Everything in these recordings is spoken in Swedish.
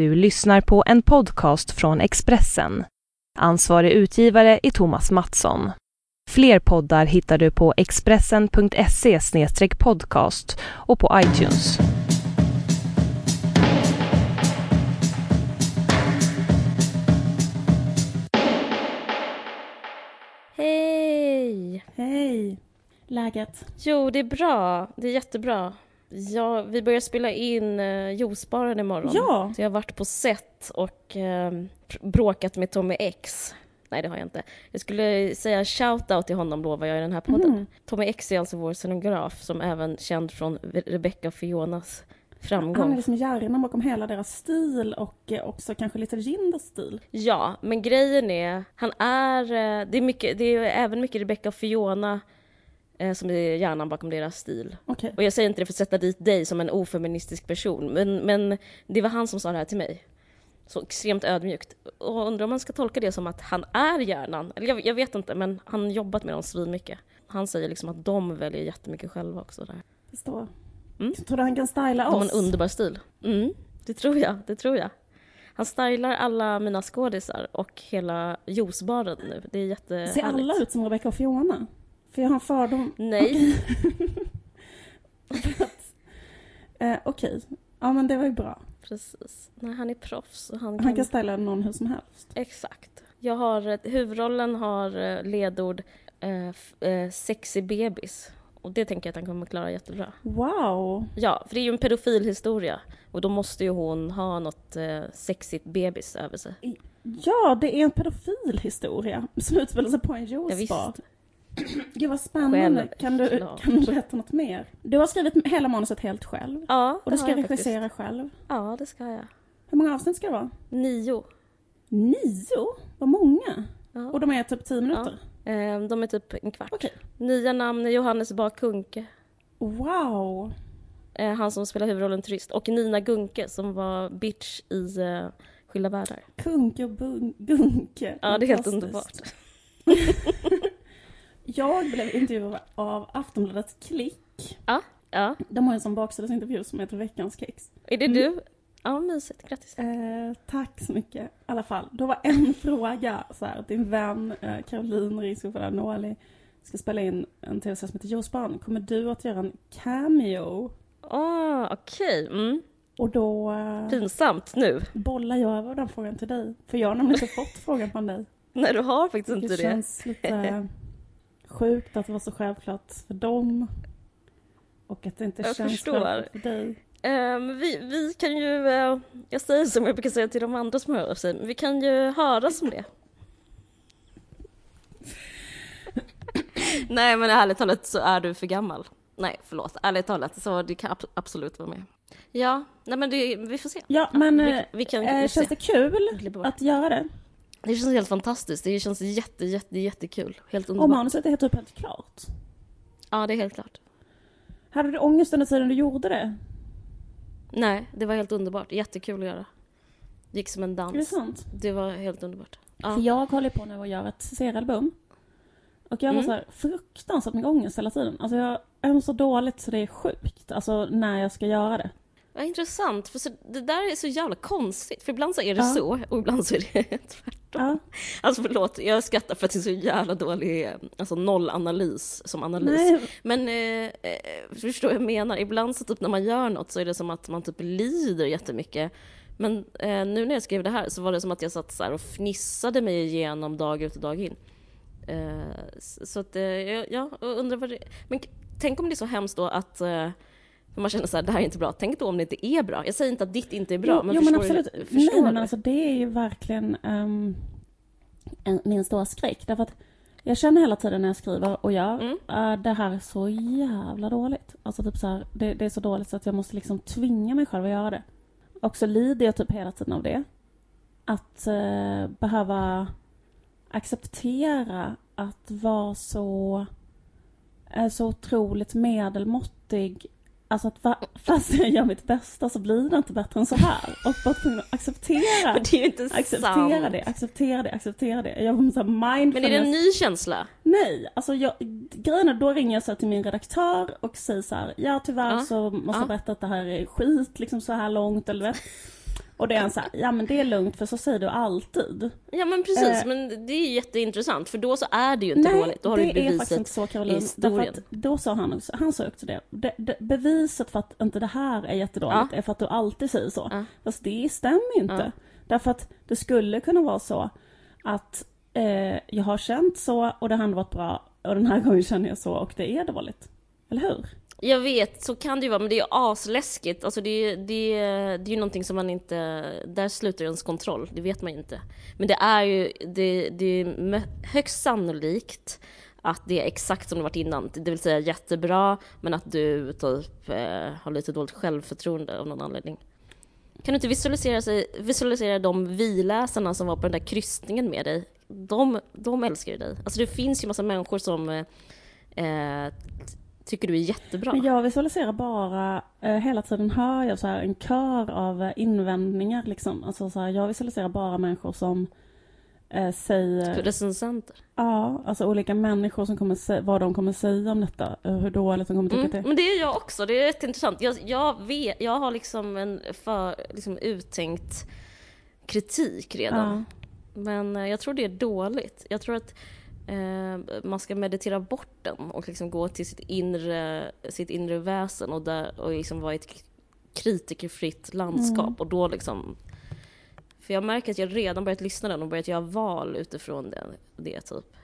Du lyssnar på en podcast från Expressen. Ansvarig utgivare är Thomas Mattsson. Fler poddar hittar du på expressen.se podcast och på iTunes. Hej! Hej! Läget? Jo, det är bra. Det är jättebra. Ja, vi börjar spela in uh, Juicebaren imorgon. Ja! Så jag har varit på set och uh, bråkat med Tommy X. Nej, det har jag inte. Jag skulle säga shout-out till honom lovar jag i den här podden. Mm. Tommy X är alltså vår scenograf som även känd från Rebecca och Fionas framgång. Han är liksom hjärnan bakom hela deras stil och eh, också kanske lite Ginders stil. Ja, men grejen är, han är, eh, det är, mycket, det är även mycket Rebecca och Fiona eh, som är hjärnan bakom deras stil. Okej. Och jag säger inte det för att sätta dit dig som en ofeministisk person, men, men det var han som sa det här till mig. Så extremt ödmjukt. Och undrar om man ska tolka det som att han är hjärnan. Eller jag, jag vet inte, men han har jobbat med dem svinmycket. Han säger liksom att de väljer jättemycket själva också. Där. Förstår. Mm. Tror du han kan styla De har en oss? underbar stil. Mm, det tror jag, det tror jag. Han stylar alla mina skådisar och hela juicebaren nu. Det är jättehärligt. Ser alla ut som Rebecca och Fiona? För jag har en fördom. Nej, Eh, Okej. Ja men det var ju bra. precis. Nej, han är proffs. Och han Han kan styla någon hur som helst. Exakt. Jag har, ett- huvudrollen har eh, ledord eh, eh, sexy bebis. Och det tänker jag att han kommer klara jättebra. Wow! Ja, för det är ju en pedofilhistoria. Och då måste ju hon ha något eh, sexigt bebis över sig. Ja, det är en pedofilhistoria som utspelar sig på en Ja, juicebar. Gud vad spännande. Kan du, kan du berätta något mer? Du har skrivit hela manuset helt själv. Ja, Och du ska jag faktiskt. regissera själv. Ja, det ska jag. Hur många avsnitt ska det vara? Nio. Nio? Vad många? Ja. Och de är typ tio minuter? Eh, de är typ en kvart. Okej. Nya namn är Johannes Bakunke. Wow! Eh, han som spelar huvudrollen turist. Och Nina Gunke som var bitch i eh, Skilda världar. Kunke och bun- Gunke. Ja, det är helt underbart. Jag blev intervjuad av Aftonbladet Klick. Ja, ja. De har en sån baksidsintervju som heter Veckans kex. Är det du? Ja, mysigt. Grattis. Eh, tack så mycket. I alla fall, då var en fråga så här, din vän eh, Caroline Ringskog Noali ska spela in en tv-serie som heter Juicebaren. Kommer du att göra en cameo? Ah, okej. Mm. Och då eh, Pinsamt nu. bollar jag över den frågan till dig. För jag har nämligen inte fått frågan från dig. Nej, du har faktiskt Det inte det. känns lite sjukt att det var så självklart för dem. Och att det inte Jag känns förstår. självklart för dig. Ehm, vi, vi kan ju, eh, jag säger som jag brukar säga till de andra som hör av sig, men vi kan ju höras om det. Nej men ärligt talat så är du för gammal. Nej förlåt, ärligt talat så det kan ab- absolut vara med. Ja, nej men det, vi får se. Ja, men vi, vi kan vi känns det kul att göra det? Det känns helt fantastiskt, det känns jätte, jätte, jättekul. Helt Och underbart. manuset är typ helt klart. Ja, det är helt klart. Hade du ångest under tiden du gjorde det? Nej, det var helt underbart. Jättekul att göra. Det gick som en dans. Är det sant? Det var helt underbart. Ja. För jag håller på nu och gör ett seriealbum. Och jag har Mm. så här fruktansvärt mycket ångest hela tiden. Alltså jag är så dåligt så det är sjukt. Alltså när jag ska göra det. Vad intressant, för så, det där är så jävla konstigt. För ibland så är det Ja. så, och ibland så är det tvärtom. Ja. Alltså förlåt, jag skrattar för att det är så jävla dålig, alltså nollanalys som analys. Nej, Men eh, eh, förstår vad jag menar? Ibland så typ när man gör något så är det som att man typ lider jättemycket. Men eh, nu när jag skrev det här så var det som att jag satt så och fnissade mig igenom dag ut och dag in. Eh, så att, eh, ja, jag undrar vad det... Men tänk om det är så hemskt då att eh, för man känner så här, det här är inte bra. Tänk då om det inte är bra. Jag säger inte att ditt inte är bra, jo, men jo, men förstår absolut. du? Förstår Nej men alltså det är ju verkligen ehm, en, min stora skräck. Därför att jag känner hela tiden när jag skriver och gör, Mm. eh, det här är så jävla dåligt. Alltså typ så här, det, det är så dåligt så att jag måste liksom tvinga mig själv att göra det. Och så lider jag typ hela tiden av det. Att eh, behöva acceptera att vara så, eh, så otroligt medelmåttig. Alltså att va, fast jag gör mitt bästa så blir det inte bättre än så här. Och bara tvungen att acceptera. Men det är ju inte Acceptera sant. det, acceptera det, acceptera det. Jag mindfulness. Men är det en ny känsla? Nej, alltså jag, grejen är, då ringer jag så till min redaktör och säger så här, ja tyvärr Ja, så måste ja. jag berätta att det här är skit liksom så här långt eller vet. Och det är en så här, ja men det är lugnt för så säger du alltid. Ja men precis, Eh. men det är ju jätteintressant för då så är det ju inte Nej, dåligt. Då har du det ju är faktiskt beviset. inte så i Caroline. historien. Därför att då sa han också, han sa också det. det, det beviset för att inte det här är jättedåligt Ja. är för att du alltid säger så. Ja. Fast det stämmer ju inte. Ja. Därför att det skulle kunna vara så att eh, jag har känt så och det har ändå varit bra och den här gången känner jag så och det är dåligt. Eller hur? Jag vet, så kan det ju vara, men det är ju asläskigt. Alltså det, är- det, är- det är ju någonting som man inte... Där slutar ens kontroll, det vet man ju inte. Men det är ju det, det är högst sannolikt att det är exakt som det varit innan. Det vill säga jättebra, men att du typ eh, har lite dåligt självförtroende av någon anledning. Kan du inte visualisera, sig, visualisera de viläsarna som var på den där kryssningen med dig? De, de älskar ju dig. Alltså det finns ju massa människor som eh, eh tycker du är jättebra. Men jag visualiserar bara, eh, hela tiden hör jag så här en kör av eh, invändningar liksom. Alltså så här, jag visualiserar bara människor som eh, säger, Recensenter. ja, alltså olika människor som kommer säga, vad de kommer säga om detta, eh, hur dåligt de kommer tycka Mm, är. men det är jag också, det är rätt intressant. Jag, jag, vet, jag har liksom en för, liksom uttänkt kritik redan. Ja. Men eh, jag tror det är dåligt. Jag tror att man ska meditera bort den och liksom gå till sitt inre, sitt inre väsen och, där, och liksom vara i ett kritikerfritt landskap. Mm. Och då liksom... För jag märker att jag redan börjat lyssna den och börjat göra val utifrån det, det typ.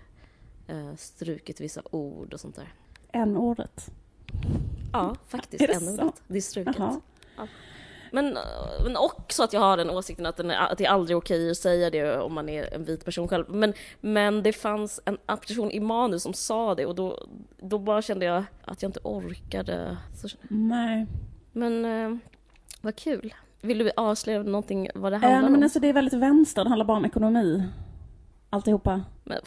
Eh, strukit vissa ord och sånt där. En ordet. Ja, faktiskt. Är det så? ordet. Det är struket. Jaha. Men, men också att jag har den åsikten att, den är, att det är aldrig okej att säga det om man är en vit person själv. Men, men det fanns en person i manus som sa det och då, då bara kände jag att jag inte orkade. Så, Nej. men eh, vad kul. Vill du avslöja någonting vad det Eh, handlar nej, men om? alltså det är väldigt vänster, det handlar bara om ekonomi. Alltihopa. Men,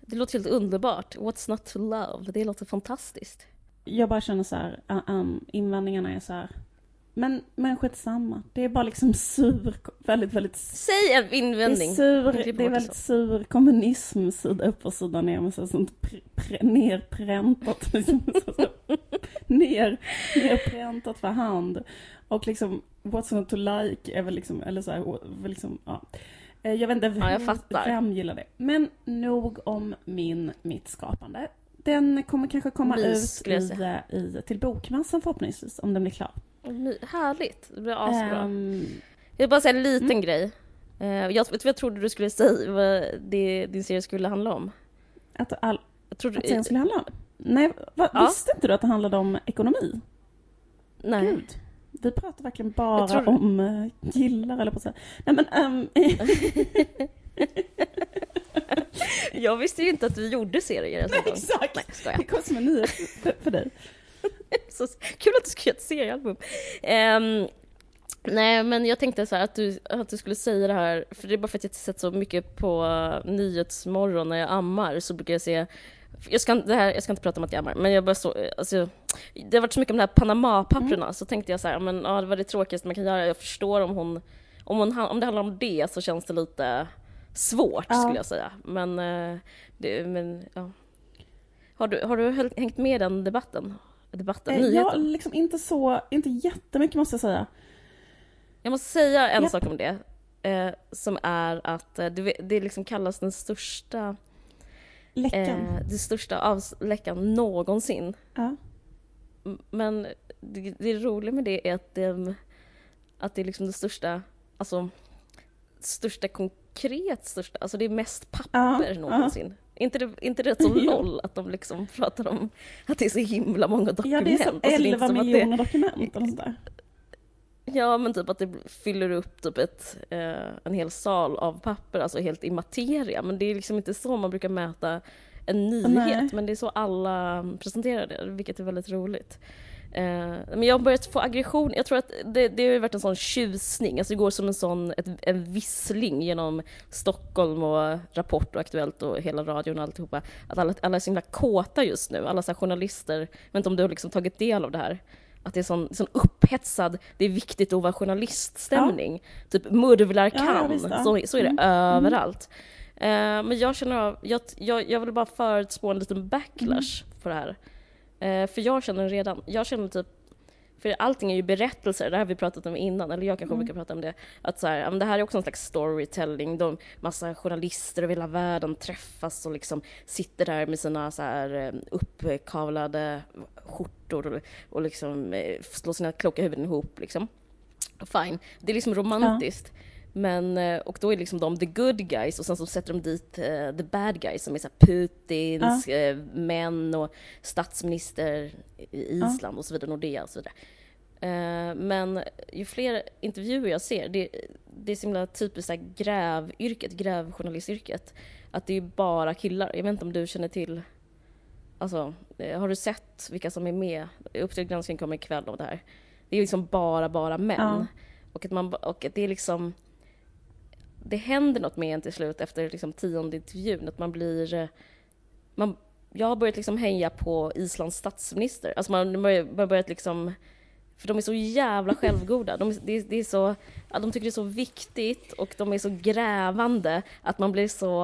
det låter helt underbart. What's not to love? Det låter fantastiskt. Jag bara känner så här, uh, um, invändningarna är så här. Men, men samma. Det är bara liksom sur, väldigt, väldigt Säg en Det invändning. är, sur, det är väldigt så. sur kommunism sida upp och sida ner med så sånt pr- pr- nerpräntat. Liksom, så, så, ner, nerpräntat för hand. Och liksom what's not to like är väl liksom, eller så här, liksom, ja. Eh, Jag vet inte Ja, jag fattar. vem gillar det. Men nog om min, mitt skapande. Den kommer kanske komma Mys, ut i, säga. i, till bokmässan förhoppningsvis, om den blir klar. My- Härligt. Det blir asbra. Ehm, Jag vill bara säga en liten Mm. grej. Eh, Jag, vet vad jag trodde du skulle säga vad det, din serie skulle handla om? att, all, Jag trodde, att serien skulle handla om? Nej, va, Ja. visste inte du att det handlade om ekonomi? nej. Gud. Vi pratar verkligen bara tror- om uh, killar eller på att säga. Nej men, ehm, Jag visste ju inte att du gjorde serier gång. exakt. Nej. Det kom som en nyhet för, för dig. Så kul att du ska göra ett seriealbum. Ehm, nej, men jag tänkte så här att du, att du skulle säga det här, för det är bara för att jag sett så mycket på Nyhetsmorgon när jag ammar, så brukar jag se jag ska, det här, jag ska inte prata om att jag ammar, men jag bara så, alltså, det har varit så mycket om de här Panama-papperna, så tänkte jag så här, men ja, det var det tråkigaste man kan göra. Jag förstår om hon, om, hon, om det handlar om det så känns det lite svårt Ja. skulle jag säga. Men, eh, det, men ja. Har du, har du hängt med i den debatten? Debatten, Eh, jag liksom inte så, inte jättemycket måste jag säga. Jag måste säga en Japp. sak om det. Eh, som är att eh, det, det liksom kallas den största, Läckan. eh, det största avsläckan någonsin. Ja. Men det, det roliga med det är att det, att det är liksom det största, alltså största konkret största, alltså det är mest papper Ja, någonsin. Inte det, inte det så Jo. LOL att de liksom pratar om att det är så himla många ja, dokument. det är som Alltså, 11 som att det- miljoner dokument eller sånt där. Ja, men typ att det fyller upp typ ett, eh, en hel sal av papper, alltså helt i materia. Men det är liksom inte så man brukar mäta en nyhet, Nej. men det är så alla presenterar det, vilket är väldigt roligt. Eh, men jag har börjat få aggression, jag tror att det, det har varit en sån tjusning, alltså det går som en sån, ett, en vissling genom Stockholm och Rapport och Aktuellt och hela radion och alltihopa. Att alla, alla är så himla kåta just nu, alla så journalister, jag vet inte om du har liksom tagit del av det här? Att det är sån, sån upphetsad, det är viktigt att vara journaliststämning. Typ murvlar Ja, ja, kan, ja. så, så är det Mm. överallt. Eh, men jag känner av, jag, jag, jag vill bara förutspå en liten backlash Mm. på det här. Eh, för jag känner redan, jag känner typ För allting är ju berättelser, det här har vi pratat om innan, eller jag kanske Mm. brukar prata om det. Att så här, ja, det här är också en slags storytelling. De, massa journalister över hela världen träffas och liksom sitter där med sina så här eh, uppkavlade skjortor och, och liksom eh, slår sina kloka huvuden ihop liksom. Fine, det är liksom romantiskt. Men, eh, och då är liksom de the good guys och sen så sätter de dit eh, the bad guys som är så Putins eh, män och statsminister i Ja. Island och så vidare, Nordea och så vidare. Eh, men ju fler intervjuer jag ser, det, det är så himla typiskt grävyrket, grävjournalistyrket, att det är bara killar. Jag vet inte om du känner till, alltså, har du sett vilka som är med? Uppdrag granskning kommer ikväll om det här. Det är liksom bara, bara män. Ja. Och att, man, och att det är liksom... Det händer något med en till slut efter liksom tionde intervjun, att man blir... Eh, man, jag har börjat liksom heja på Islands statsminister. Alltså man man har börjat liksom... För de är så jävla självgoda. De, det, det är så, ja, de tycker det är så viktigt och de är så grävande att man blir så...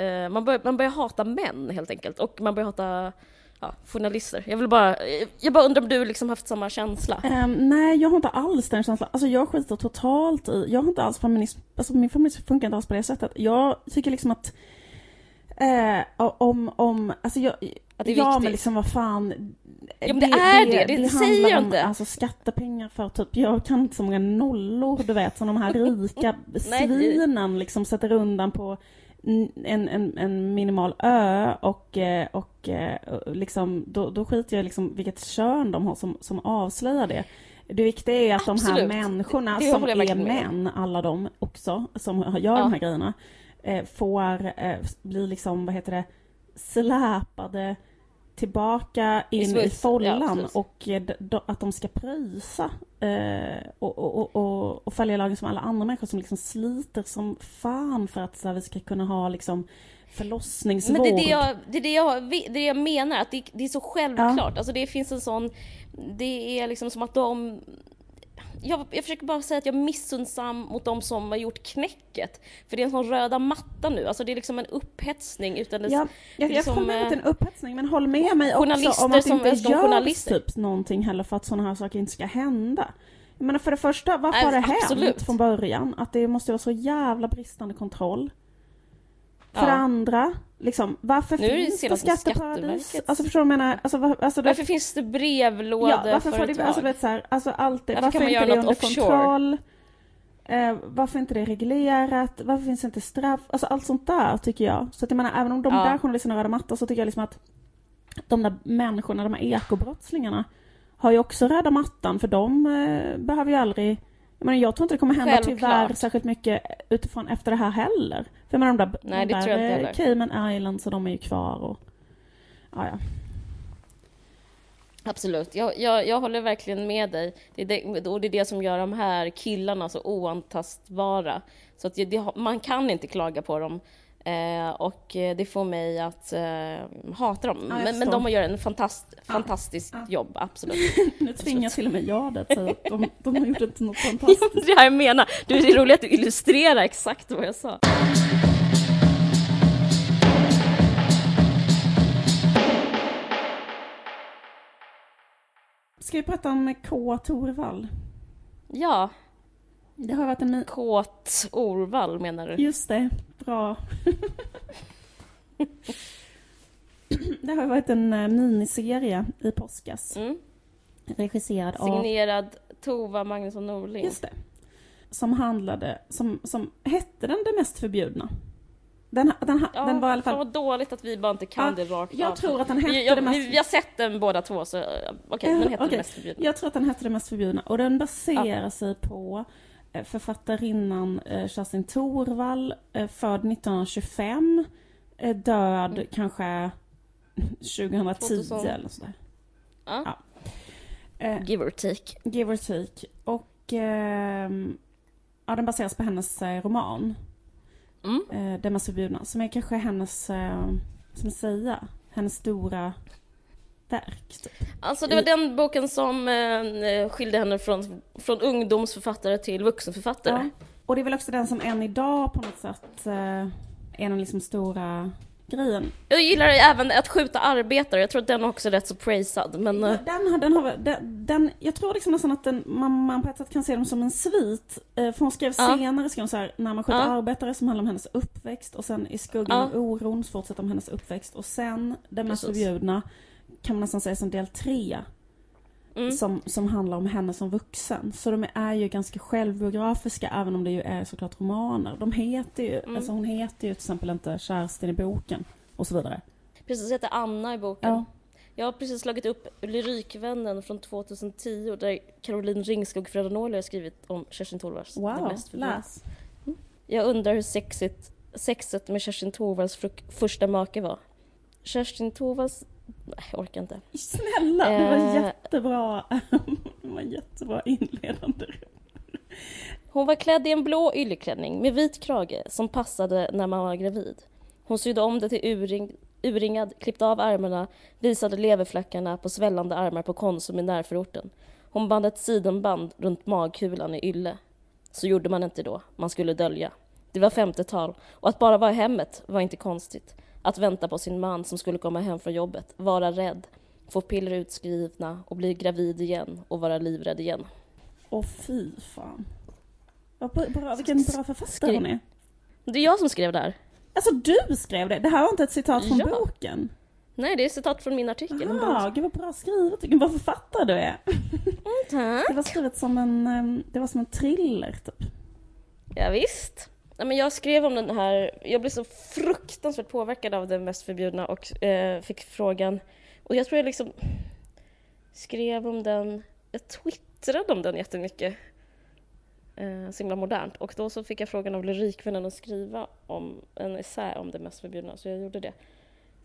Uh, man, börjar, man börjar hata män helt enkelt och man börjar hata ja, journalister. Jag vill bara... Jag bara undrar om du liksom haft samma känsla? Ehm, nej, jag har inte alls den känslan. Alltså jag skiter totalt i, jag har inte alls feminism, alltså min feminism funkar inte alls på det sättet. Jag tycker liksom att eh, om, om, alltså jag, Att det är ja viktigt. men liksom vad fan. Ja, men det är det. Det säger handlar jag om, inte. Alltså skattepengar för typ, jag kan inte så många nollor du vet som de här rika svinen liksom sätter undan på en, en, en minimal ö och, eh, och eh, liksom, då, då skiter jag liksom vilket kön de har som, som avslöjar det. Det viktiga är att de här Absolut. människorna Det som håller jag är med män, alla de också, som gör Ja. de här grejerna, eh, får bli liksom, vad heter det, släpade tillbaka in i. Ja, follan precis. och eh, att de ska pröjsa eh, och, och, och, och, följa lagen som alla andra människor som liksom sliter som fan för att så här, vi ska kunna ha liksom förlossningsvård. Men det är det jag, det är det jag, det är det jag menar, att det, det är så självklart. Alltså det finns en sån... Det är liksom som att de... Jag, jag försöker bara säga att jag är missunnsam mot de som har gjort knäcket. För det är en sån röda matta nu, alltså det är liksom en upphetsning utan dess, Ja, jag, jag liksom, kommer eh, inte en upphetsning men håll med mig också om att det inte görs typ någonting heller för att sådana här saker inte ska hända. Jag menar för det första, varför Nej, har det absolut. hänt från början? Att det måste vara så jävla bristande kontroll. För Ja. det andra, liksom, varför Nu det finns det med skatteparadis? Alltså förstår du vad jag menar? Alltså, var, alltså, det, Varför finns det brevlådor ja, varför det, alltså, du vet, så här, alltså alltid, Varför varför, kan man inte göra det är något under offshore? kontroll? Eh, varför inte det är reglerat? Varför finns det inte straff? Alltså allt sånt där tycker jag. Så att jag menar, även om de Ja. där journalisterna röda mattor så tycker jag liksom att de där människorna, de här ekobrottslingarna, har ju också röda mattan för de eh, behöver ju aldrig jag, menar, jag tror inte det kommer hända Självklart. tyvärr särskilt mycket utifrån efter det här heller. För jag menar, de där, Nej, de det där tror jag inte eh. Cayman Islands och de är ju kvar och ja, ja. Absolut, jag, jag, jag håller verkligen med dig. Det är det, och det är det som gör de här killarna så oantastbara. Så att det, man kan inte klaga på dem. Eh, och eh, det får mig att eh, hata dem. jag men, men de gör en fantast, fantastiskt Ja. jobb, absolut. Nu tvingar till och med jag det att säga att de, de har gjort ett något Ja, fantastiskt. det är det jag menar. Du, det är roligt att du illustrerar exakt vad jag sa. Ska vi prata om K. Torvall? Ja, Det har varit en... kåt Orvall menar du? Just det, bra. det har varit en eh, miniserie i påskas. Mm. Regisserad av... Signerad Tova Magnusson Norling. Just det. Som handlade, som, som hette den Det mest förbjudna? Den, den, Ja, den var i alla fall... vad dåligt att vi bara inte kan Ja, det rakt Jag av. tror att den hette jag, Det mest vi, har sett den båda två, så eh, okej, Eh, den heter okej. Det mest förbjudna. Jag tror att den hette Det mest förbjudna och den baserar sig på författarinnan eh, Kerstin Thorvall, eh, född 1925, eh, död Mm. kanske 2010 2000. eller sådär. Ja. Ja. Eh, Give or take. give or take. Och ehm, ja, den baseras på hennes eh, roman, Mm. eh, Det mest förbjudna, som är kanske hennes, eh, som säga, hennes stora verk. Typ. Alltså det var den boken som eh, skilde henne från, från ungdomsförfattare till vuxenförfattare. Ja. Och det är väl också den som än idag på något sätt eh, är den liksom stora grejen. Jag gillar även att skjuta arbetare, jag tror att den också är rätt så praisad. Men, eh, Den, har, den, har, den, den, jag tror liksom nästan att den, man, man på ett sätt kan se dem som en svit. Eh, för hon skrev Ja. senare, skrev hon så här, när man skjuter Ja. arbetare som handlar om hennes uppväxt och sen i skuggan Ja. av oron så fortsätter om hennes uppväxt och sen det mest förbjudna kan man nästan säga som del tre. mm. Som, som handlar om henne som vuxen. Så de är ju ganska självbiografiska även om det ju är såklart romaner. De heter ju, Mm. alltså hon heter ju till exempel inte Kerstin i boken och så vidare. Precis, heter Anna i boken. Ja. Jag har precis slagit upp Lyrikvännen från 2010 där Caroline Ringskog Fredonoli har skrivit om Kerstin Thorvalds Det Wow, mest läs. Jag undrar hur sexigt, sexet med Kerstin Thorvalds fruk- första make var. Kerstin Thorvalds... Nej, jag orkar inte. Snälla, det var Eh. jättebra. det var jättebra inledande. Hon var klädd i en blå ylleklänning med vit krage som passade när man var gravid. Hon sydde om det till urring, urringad, klippte av ärmarna, visade leverfläckarna på svällande armar på Konsum i närförorten. Hon band ett sidenband runt magkulan i ylle. Så gjorde man inte då, man skulle dölja. Det var 50-tal och att bara vara i hemmet var inte konstigt. Att vänta på sin man som skulle komma hem från jobbet, vara rädd, få piller utskrivna och bli gravid igen och vara livrädd igen. Åh fy fan. Vad bra, bra, vilken bra författare hon är. Det är jag som skrev det här. Alltså du skrev det, det här var inte ett citat från Ja. boken? Nej, det är citat från min artikel. dans. gud vad bra skrivet, vilken bra författare du är. Tack. Det var skrivet som en, ehm, det var som en thriller typ. Ja, visst. Ja, men jag skrev om den här, jag blev så fruktansvärt påverkad av det mest förbjudna och eh, fick frågan, och jag tror jag liksom skrev om den, jag twittrade om den jättemycket, eh, så himla modernt, och då så fick jag frågan av Lyrikvännen att skriva om en essä om det mest förbjudna, så jag gjorde det.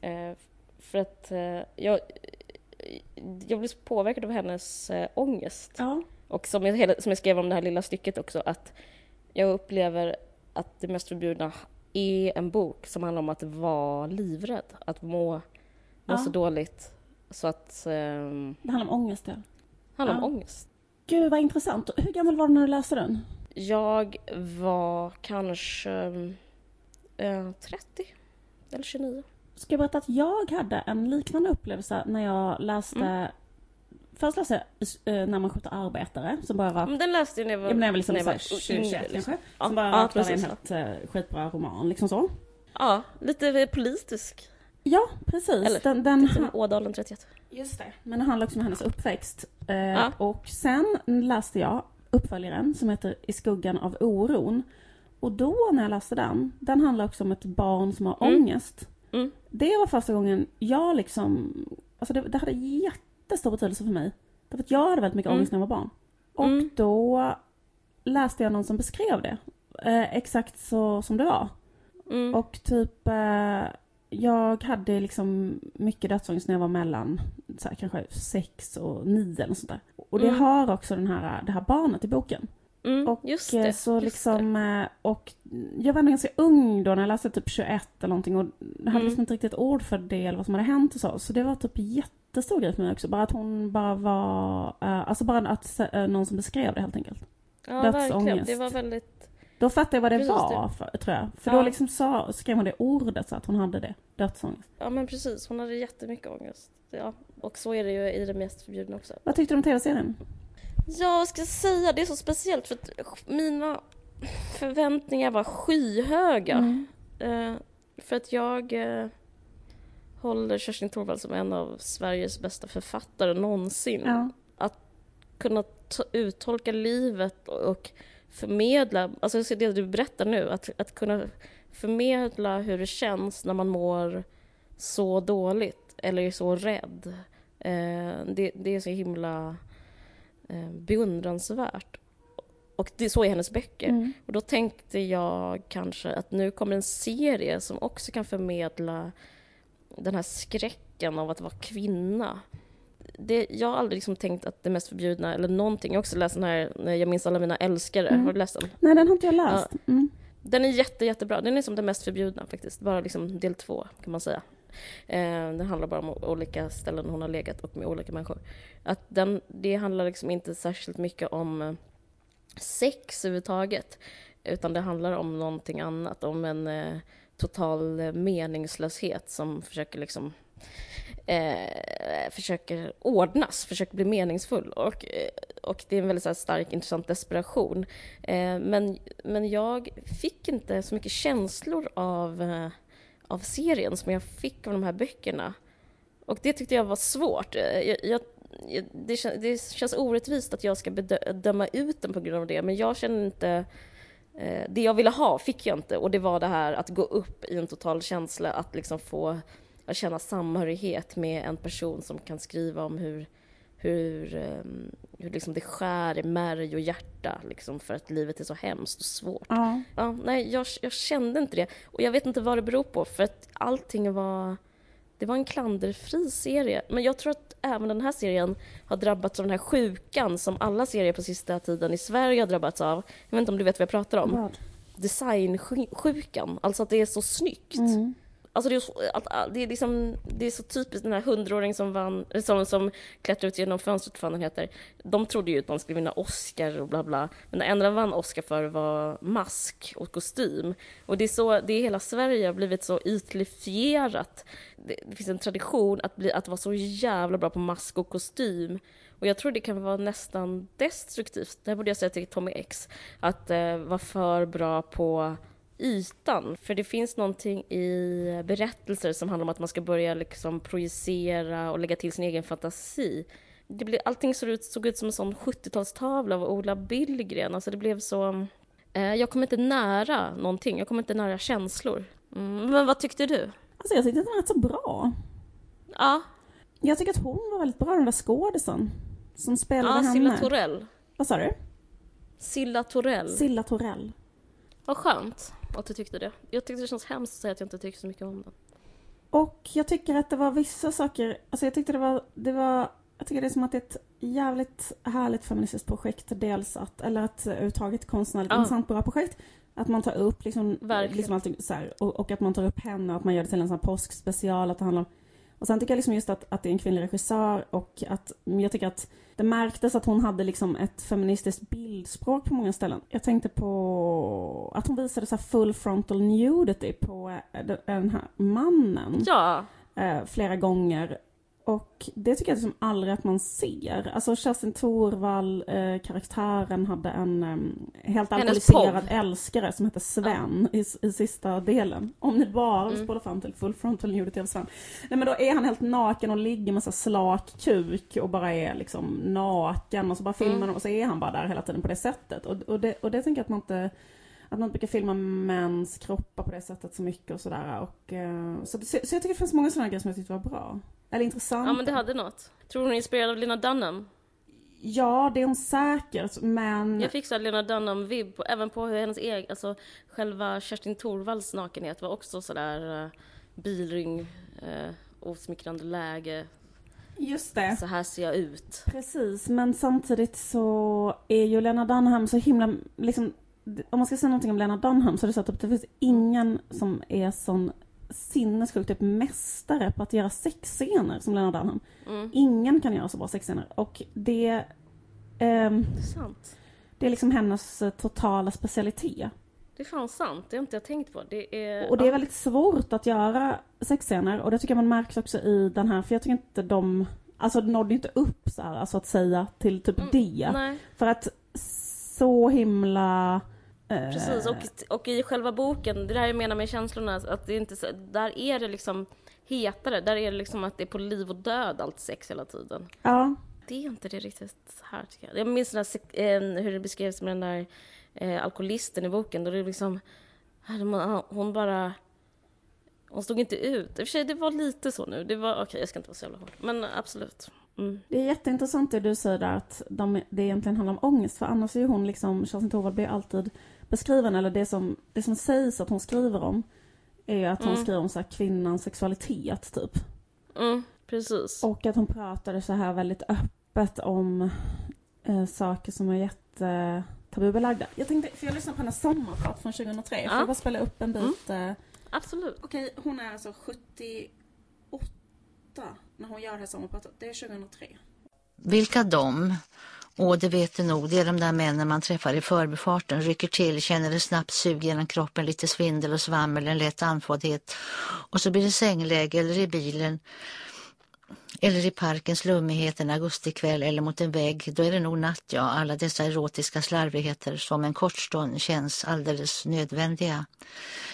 Eh, för att eh, jag, jag blev så påverkad av hennes eh, ångest. Ja. Och som jag, som jag skrev om det här lilla stycket också, att jag upplever att Det mest förbjudna är en bok som handlar om att vara livrädd, att må, må Ja. så dåligt. Så att um, Det handlar om ångest ja. handlar Ja. om ångest. Gud vad intressant. Hur gammal var du när du läste den? Jag var kanske eh, 30 eller 29. Ska jag berätta att jag hade en liknande upplevelse när jag läste Mm. Först läste jag eh, När man skjuter arbetare som bara var Men den läste jag när jag var, Ja men det är väl liksom när jag var 20, yngre, 21 liksom. kanske? Ja, Som bara ja, är en helt eh, skitbra roman, liksom så. Ja, lite politisk. Ja, precis. Eller, den, den, Som Ådalen 31. Just det. Men det handlar också om hennes uppväxt. Eh, Ja. Och sen läste jag uppföljaren som heter I skuggan av oron. Och då när jag läste den, den handlar också om ett barn som har Mm. ångest. Mm. Det var första gången jag liksom, alltså det, det hade jättestor betydelse för mig. Därför att jag hade väldigt mycket Mm. ångest när jag var barn. Och Mm. då läste jag någon som beskrev det. Eh, exakt så som det var. Mm. Och typ, eh, jag hade liksom mycket dödsångest när jag var mellan så här, kanske sex och nio eller sånt där. Och det Mm. har också den här, det här barnet i boken. Mm, Och just eh, det. så liksom, eh, och jag var ändå ganska ung då när jag läste typ 21 eller någonting och hade Mm. liksom inte riktigt ord för det eller vad som hade hänt och så. Så det var typ jättestor grej för mig också. Bara att hon bara var, eh, alltså bara att eh, någon som beskrev det helt enkelt. Ja, verkligen. dödsångest. Det var väldigt... Då fattade jag vad det Precis, var, för, tror jag. För Ja. då liksom sa, skrev hon det ordet så att hon hade det, dödsångest. Ja, men precis. Hon hade jättemycket ångest. Ja, och så är det ju i det mest förbjudna också. Vad tyckte du om tv-serien? Ja, vad ska jag säga? Det är så speciellt för att mina förväntningar var skyhöga. Mm. Eh, för att jag eh, håller Kerstin Thorvald som en av Sveriges bästa författare någonsin. Ja. Kunna ta, uttolka livet och, och förmedla, alltså det du berättar nu, att, att kunna förmedla hur det känns när man mår så dåligt eller är så rädd. Eh, det, det är så himla eh, beundransvärt. Och det, så är hennes böcker. Mm. Och då tänkte jag kanske att nu kommer en serie som också kan förmedla den här skräcken av att vara kvinna. Det, jag har aldrig liksom tänkt att det mest förbjudna, eller någonting, jag har också läst den här när Jag minns alla mina älskare. Mm. Har du läst den? Nej, den har inte jag läst. Mm. Den är jätte, jättebra. Den är som det mest förbjudna faktiskt. Bara liksom del två kan man säga. Eh, den handlar bara om olika ställen hon har legat och med olika människor. Att den, det handlar liksom inte särskilt mycket om eh, sex överhuvudtaget. Utan det handlar om någonting annat. Om en eh, total eh, meningslöshet som försöker liksom eh, försöker ordnas, försöker bli meningsfull. Och, eh, och det är en väldigt så stark, intressant desperation. Eh, men, men jag fick inte så mycket känslor av, eh, av serien som jag fick av de här böckerna. Och det tyckte jag var svårt. Eh, jag, jag, det, känns, det känns orättvist att jag ska döma ut den på grund av det, men jag känner inte eh, det jag ville ha fick jag inte och det var det här att gå upp i en total känsla, att liksom få att känna samhörighet med en person som kan skriva om hur, hur, um, hur liksom det skär i märg och hjärta liksom, för att livet är så hemskt och svårt. Ja. Ja, nej, jag, jag kände inte det. Och jag vet inte vad det beror på, för att allting var... Det var en klanderfri serie. Men jag tror att även den här serien har drabbats av den här sjukan som alla serier på sista tiden i Sverige har drabbats av. Jag vet inte om du vet vad jag pratar om? Vad? Designsjukan, alltså att det är så snyggt. Mm. Alltså det, är, så, att, äh, det, är liksom, det är så typiskt den här hundraåringen som, vann, som, som klättrade ut genom fönstret, vad den heter. De trodde ju att de skulle vinna Oscar och bla bla. Men det enda de vann Oscar för var mask och kostym. Och det är så, det är hela Sverige har blivit så ytlifierat. Det, det finns en tradition att, bli, att vara så jävla bra på mask och kostym. Och jag tror det kan vara nästan destruktivt, det här borde jag säga till Tommy X, att eh, vara för bra på ytan. För det finns någonting i berättelser som handlar om att man ska börja liksom projicera och lägga till sin egen fantasi. Det blev, allting såg ut, såg ut som en sån 70-talstavla av Ola Billgren. Alltså det blev så... Eh, jag kom inte nära någonting, jag kom inte nära känslor. Mm, men vad tyckte du? Alltså jag tyckte att den var rätt så bra. Ja. Jag tycker att hon var väldigt bra, den där skådisen. Som spelade ja, henne. Silla Torell. Vad sa du? Silla Torell. Silla Torell. Vad skönt att du tyckte det. Jag tyckte det känns hemskt att säga att jag inte tycker så mycket om den. Och jag tycker att det var vissa saker, alltså jag tyckte det var, det var jag tycker det är som att det är ett jävligt härligt feministiskt projekt. Dels att, eller att överhuvudtaget konstnärligt Ja. intressant bra projekt. Att man tar upp liksom, Verkligen. liksom allting så här, och, och att man tar upp henne och att man gör det till en sån här påskspecial. Att det handlar om, och sen tycker jag liksom just att, att det är en kvinnlig regissör och att jag tycker att det märktes att hon hade liksom ett feministiskt bildspråk på många ställen. Jag tänkte på att hon visade så full frontal nudity på eh, den här mannen Ja, eh, flera gånger. Och det tycker jag liksom aldrig att man ser. Alltså Kerstin Thorvall, eh, karaktären, hade en eh, helt alkoholiserad älskare som hette Sven i, i sista delen. Om ni bara Mm. spolar fram till full frontal nudity av Sven. Nej men då är han helt naken och ligger med så slak kuk och bara är liksom naken och så bara filmar Mm. och så är han bara där hela tiden på det sättet. Och, och, det, och det tänker jag att man inte att man brukar filma mäns kroppar på det sättet så mycket och sådär. Och, eh, så, så, så jag tycker det finns många sådana grejer som jag tyckte var bra. Eller intressanta. ja men det hade något. Tror du hon är inspirerad av Lena Dunham? Ja, det är hon säkert, men... Jag fick så här Lena Dunham-vibb, även på hur hennes egen, alltså själva Kerstin Thorvalls nakenhet var också sådär uh, bilring, uh, osmickrande läge, Just det. så här ser jag ut. Precis, men samtidigt så är ju Lena Dunham så himla, liksom, om man ska säga någonting om Lena Dunham så är det så att det finns ingen som är sån sinnessjukt typ mästare på att göra sexscener som Lena Dunham. Mm. Ingen kan göra så bra sexscener och det, ehm, sant. det är liksom hennes eh, totala specialitet. Det är fan sant, det har inte jag tänkt på. Det är... Och det är väldigt svårt att göra sexscener och det tycker jag man märks också i den här, för jag tycker inte de, alltså nådde inte upp så här, alltså att säga till typ Mm, det. Nej, För att så himla... eh, precis. Och, och i själva boken, det är det här jag menar med känslorna, att det är inte så, där är det liksom hetare. Där är det liksom att det är på liv och död allt sex hela tiden. Ja, Det är inte det riktigt här tycker jag. Jag minns den där, eh, hur det beskrevs med den där eh, alkoholisten i boken. Då det liksom, hon bara... Hon stod inte ut. I och för sig, det var lite så nu. Det var, okej, jag ska inte vara så jävla hård. Men absolut. Mm. det är jätteintressant det du säger där att de, det egentligen handlar om ångest. För annars är ju hon liksom, Kerstin Thorvall blir alltid beskriven, eller det som, det som sägs att hon skriver om är att hon Mm. skriver om så här kvinnans sexualitet typ. Mm, precis. Och att hon pratade så här väldigt öppet om eh, saker som är jätte tabubelagda. Jag tänkte, för jag lyssnade på hennes sommarprat från 2003. Får Ja. jag bara spela upp en bit? eh? Absolut. Okej, hon är alltså 78 när hon gör det här sommarpratet. Det är 2003. Vilka de? Åh, det vet du nog. Det är de där männen man träffar i förbifarten. Rycker till, känner det snabbt sug genom kroppen, lite svindel och svammel, en lätt andfåddhet. Och så blir det sängläge eller i bilen. Eller i parkens lummighet en augustikväll eller mot en vägg. Då är det nog natt, ja. Alla dessa erotiska slarvigheter som en kort stund känns alldeles nödvändiga.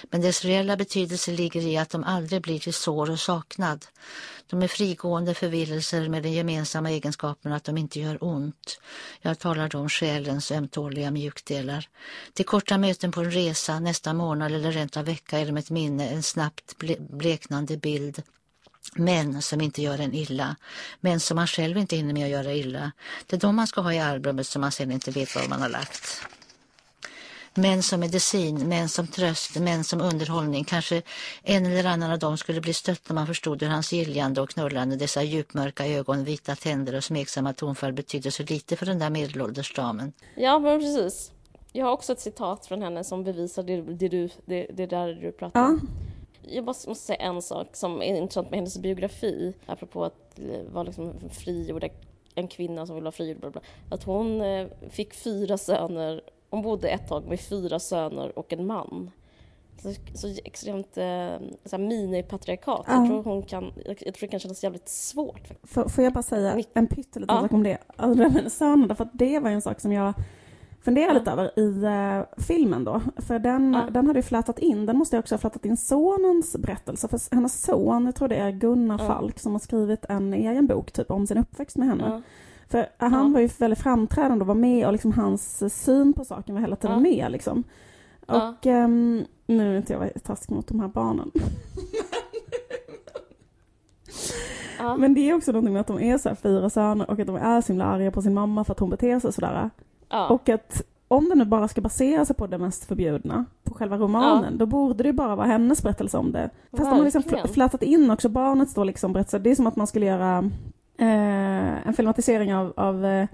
Men dess reella betydelse ligger i att de aldrig blir till sår och saknad. De är frigående förvillelser med den gemensamma egenskapen att de inte gör ont. Jag talar om själens ömtåliga mjukdelar. Till korta möten på en resa, nästa månad eller rent av vecka är de ett minne, en snabbt bleknande bild Män som inte gör en illa, män som man själv inte hinner med att göra illa. Det är de man ska ha i albumet som man sen inte vet var man har lagt. Män som medicin, män som tröst, män som underhållning. Kanske en eller annan av dem skulle bli stött när man förstod hur hans giljande och knullande, dessa djupmörka ögon, vita tänder och smeksamma tonfall betydde så lite för den där medelålders damen. Ja, men precis. Jag har också ett citat från henne som bevisar det, det, du, det, det där du pratar om. Ja jag måste säga en sak som är intressant med hennes biografi, apropå att vara liksom frigjord, en kvinna som vill vara frigjord, bla bla, att hon eh, fick fyra söner, hon bodde ett tag med fyra söner och en man. Så, så extremt eh, så mini-patriarkat. Ja. Jag, tror hon kan, jag, tror det kan kännas jävligt svårt. Får, får jag bara säga en pytteliten ja. sak om det? Alltså, sönerna, för det var en sak som jag fundera ja. lite över i uh, filmen då. För den, ja. den hade ju flätat in, den måste ju också ha flätat in sonens berättelse. För hennes son, jag tror det är Gunnar ja. Falk, som har skrivit en egen bok typ om sin uppväxt med henne. För han var ju väldigt framträdande och var med och liksom hans syn på saken var hela tiden med liksom. Och um, nu är inte jag taskig mot de här barnen. Men det är också någonting med att de är så fyra söner och att de är så himla arga på sin mamma för att hon beter sig sådär. Ja. Och att om det nu bara ska basera sig på det mest förbjudna, på själva romanen, ja. då borde det bara vara hennes berättelse om det. Fast de har liksom flätat in också barnets då liksom berättelse. Det är som att man skulle göra eh, en filmatisering av, av eh,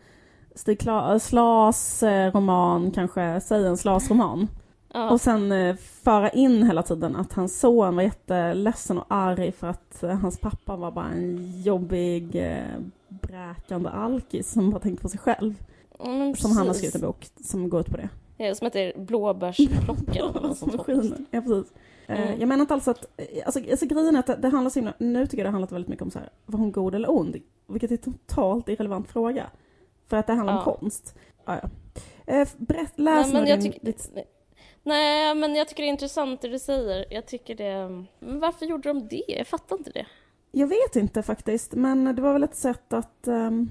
Stig Slas eh, roman, kanske, säg en Slas roman. Ja. Och sen eh, föra in hela tiden att hans son var jätteledsen och arg för att eh, hans pappa var bara en jobbig, eh, bräkande alkis som bara tänkte på sig själv. Mm, som han har skrivit en bok som går ut på det. Ja, som heter Blåbärsplockaren. ja, precis. Eh, mm. Jag menar inte alls att, alltså, alltså grejen är att det, det handlar så himla, nu tycker jag det handlar väldigt mycket om så här, var hon god eller ond? Vilket är en totalt irrelevant fråga. För att det handlar ja. om konst. Ja, ja. Eh, berätt, läs nej, men din, ditt... Nej, men jag tycker det är intressant det du säger. Jag tycker det... Men varför gjorde de det? Jag fattar inte det. Jag vet inte faktiskt, men det var väl ett sätt att... Um...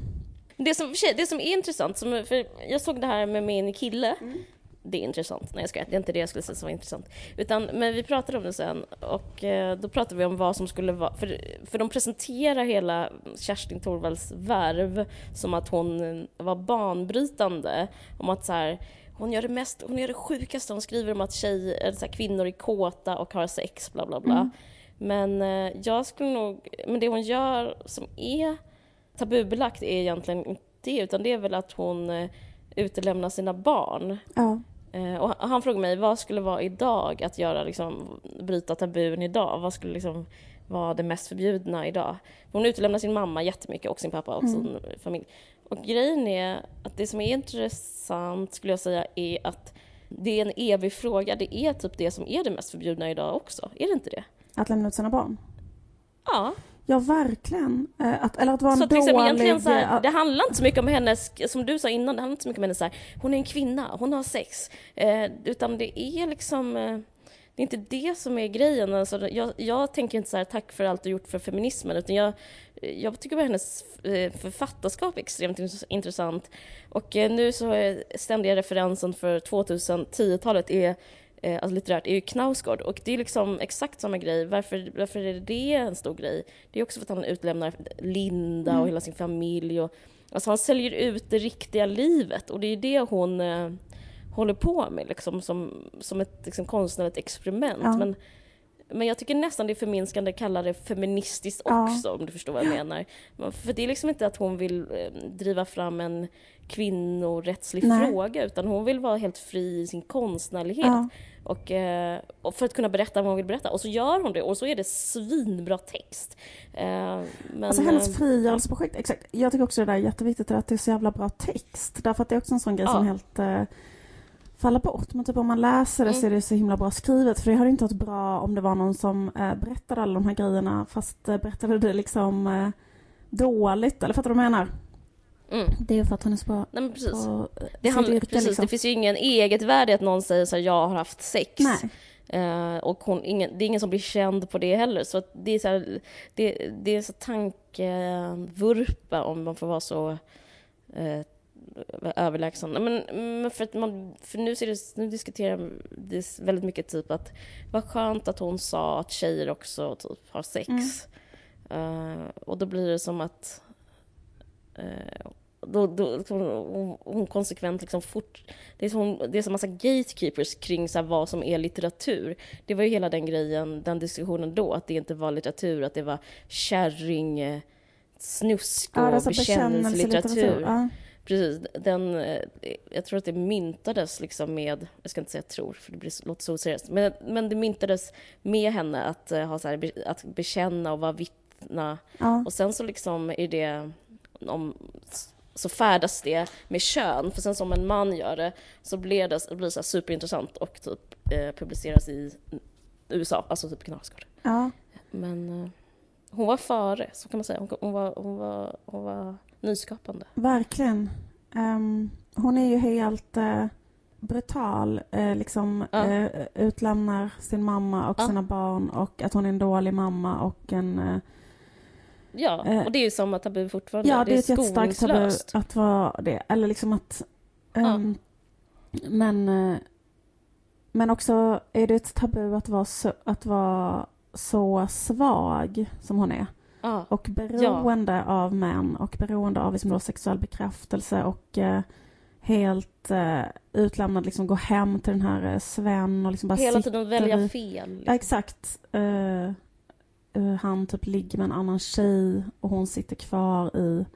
Det som, det som är intressant, som, för jag såg det här med min kille, mm. det är intressant, nej jag ska, det är inte det jag skulle säga som var intressant. Utan, men vi pratade om det sen och eh, då pratade vi om vad som skulle vara, för, för de presenterar hela Kerstin Thorvalds värv som att hon var banbrytande, om att så här, hon gör det mest, hon gör det sjukaste, hon skriver om att tjejer, så här, kvinnor är kåta och har sex, bla bla bla. Mm. Men eh, jag skulle nog, men det hon gör som är tabubelagt är egentligen inte det, utan det är väl att hon eh, utelämnar sina barn. Ja. Eh, och han frågade mig, vad skulle vara idag att göra, liksom, bryta tabun idag? Vad skulle liksom vara det mest förbjudna idag? Hon utelämnar sin mamma jättemycket och sin pappa och mm. sin familj. Och grejen är att det som är intressant skulle jag säga är att det är en evig fråga. Det är typ det som är det mest förbjudna idag också. Är det inte det? Att lämna ut sina barn? Ja. Ja, verkligen. Eh, att, eller att vara en så dålig... Exempel, så här, det handlar inte så mycket om hennes, som du sa innan, det handlar inte så mycket om hennes så här, hon är en kvinna, hon har sex. Eh, utan det är liksom, eh, det är inte det som är grejen. Alltså, jag, jag tänker inte så här, tack för allt du gjort för feminismen, utan jag, jag tycker bara hennes eh, författarskap är extremt intressant. Och eh, nu så är ständiga referensen för 2010-talet är eh, alltså litterärt är ju Knausgård och det är liksom exakt samma grej. Varför, varför är det en stor grej? Det är också för att han utlämnar Linda och mm. hela sin familj. Och, alltså han säljer ut det riktiga livet och det är det hon eh, håller på med liksom, som, som ett liksom, konstnärligt experiment. Ja. Men Men jag tycker nästan det är förminskande att kalla det feministiskt Ja. också, om du förstår vad jag menar. För det är liksom inte att hon vill eh, driva fram en kvinnorättslig Nej. fråga, utan hon vill vara helt fri i sin konstnärlighet. Ja. Och, eh, och för att kunna berätta vad hon vill berätta. Och så gör hon det, och så är det svinbra text. Eh, men, Alltså hennes frigörelseprojekt, exakt. Jag tycker också det där är jätteviktigt att det är så jävla bra text. Därför att det är också en sån grej Ja. som helt eh, faller bort. Men typ om man läser det så är det så himla bra skrivet. För det hade inte varit bra om det var någon som eh, berättade alla de här grejerna fast eh, berättade det liksom eh, dåligt. Eller fattar du vad jag menar? Mm. Det är för att hon är så bra Nej, men precis. på eh, Det, sitt handlar, yrke, precis, liksom. det finns ju ingen eget värde att någon säger så här, jag har haft sex. Nej. Eh, och hon, ingen, det är ingen som blir känd på det heller. Så att det är så här, det, det är så tankevurpa om man får vara så eh, överlägsen. Men, men för, att man, för nu, ser det, nu diskuterar det väldigt mycket typ att vad skönt att hon sa att tjejer också typ har sex. Eh, och då blir det som att eh, då, då, hon, hon konsekvent liksom fort... Det är, som, det är som massa gatekeepers kring så här vad som är litteratur. Det var ju hela den grejen, den diskussionen då, att det inte var litteratur, att det var kärring, eh, snusk och Ja, alltså bekännelselitteratur. Ja. Precis, den, eh, jag tror att det myntades liksom med, jag ska inte säga tror, för det blir, låter så oseriöst, men, men det myntades med henne att, eh, ha så här, att bekänna och vara vittna. Ja. Och sen så liksom är det, om, så färdas det med kön, för sen som en man gör det så blir det, det blir så superintressant och typ eh, publiceras i USA, alltså typ Knausgård. ja. Men eh, hon var före, så kan man säga. Hon, hon, var, hon, var, hon var nyskapande. Verkligen. Ehm, hon är ju helt eh, brutal, eh, liksom Ja. eh, utlämnar sin mamma och Ja. sina barn och att hon är en dålig mamma och en... Ja, och det är ju samma tabu fortfarande. ja, det är ett jättestarkt tabu att vara det. Eller liksom att... ehm, Men, men också är det ett tabu att vara så, att vara så svag som hon är. Ja. Och beroende av män och beroende av liksom då sexuell bekräftelse och eh, helt eh, utlämnad, liksom gå hem till den här eh, Sven och liksom bara Hela tiden välja fel. Ja, exakt. Eh, eh, han typ ligger med en annan tjej och hon sitter kvar i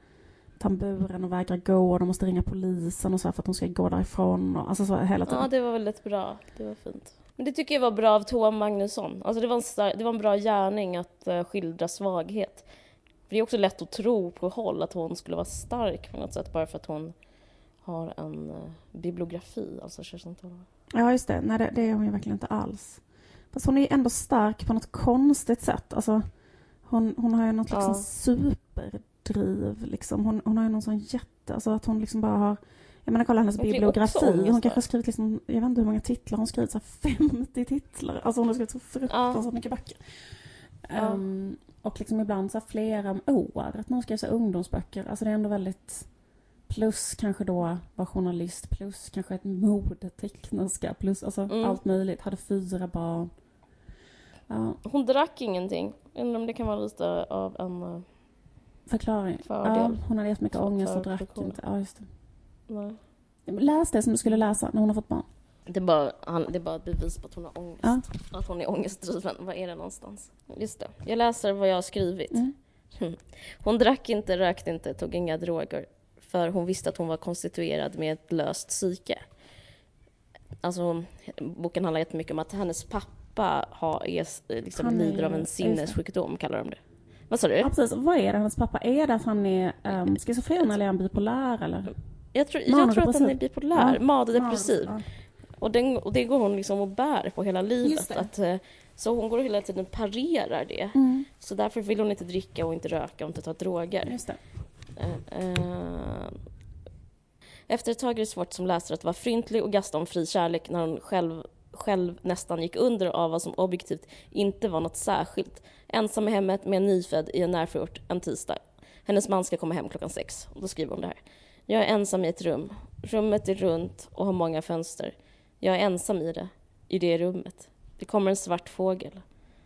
tamburen och vägrar gå och de måste ringa polisen och så för att hon ska gå därifrån. Och, alltså så hela tiden. Ja, det var väldigt bra. Det var fint. Men det tycker jag var bra av Tova Magnusson. Alltså det, var en star- det var en bra gärning att eh, skildra svaghet. För det är också lätt att tro på håll att hon skulle vara stark på något sätt bara för att hon har en uh, bibliografi, alltså Kerstin. Ja, just det. Nej, det, det är hon ju verkligen inte alls. Fast hon är ju ändå stark på något konstigt sätt. Alltså, hon, hon har ju något liksom Ja. superdriv. Liksom. Hon, hon har ju någon sån jätte... Alltså att hon liksom bara har... Jag menar, kolla hennes blir bibliografi. Hon kanske har skrivit liksom, jag vet inte hur många titlar. Hon skrivit så här 50 titlar. Alltså hon har skrivit så fruktansvärt mycket böcker. Ja. Ehm, och liksom ibland så flera år. Att någon skriver så ungdomsböcker. Alltså det är ändå väldigt... Plus kanske då var journalist, plus kanske ett modetecknerska, plus alltså Mm. allt möjligt. Hade fyra barn. Ja, Hon drack ingenting. Jag undrar om det kan vara lite av en... eh, förklaring. Fördel. Ja, hon hade jättemycket För- ångest och drack inte. Ja, just det. Nej. Läs det som du skulle läsa när hon har fått barn. Det är, bara, han, det är bara ett bevis på att hon har ångest. Ja. Att hon är ångestdriven. Var är det någonstans? Just det. Jag läser vad jag har skrivit. Mm. Hon drack inte, rökte inte, tog inga droger. För hon visste att hon var konstituerad med ett löst psyke. Alltså, boken handlar jättemycket om att hennes pappa har, är, liksom, Han är lider av en sinnessjukdom, kallar de det. Vad sa du? Ja, precis. Vad är det hennes pappa? Är det att han är um, schizofren eller är han bipolär eller? Jag tror, jag tror att han är bipolär, Ja. manodepressiv. Ja. Och, den, och det går hon liksom och bär på hela livet. Att, eh, så hon går hela tiden och parerar det. Mm, Så därför vill hon inte dricka och inte röka och inte ta droger. just det. Eh, Efter ett tag är det svårt som läsare att vara fryntlig och gasta om fri kärlek när hon själv, själv nästan gick under av vad som objektivt inte var något särskilt. Ensam i hemmet med en nyfödd i en närförort en tisdag. Hennes man ska komma hem klockan sex. Och då skriver hon det här. Jag är ensam i ett rum. Rummet är runt och har många fönster. Jag är ensam i det, i det rummet. Det kommer en svart fågel.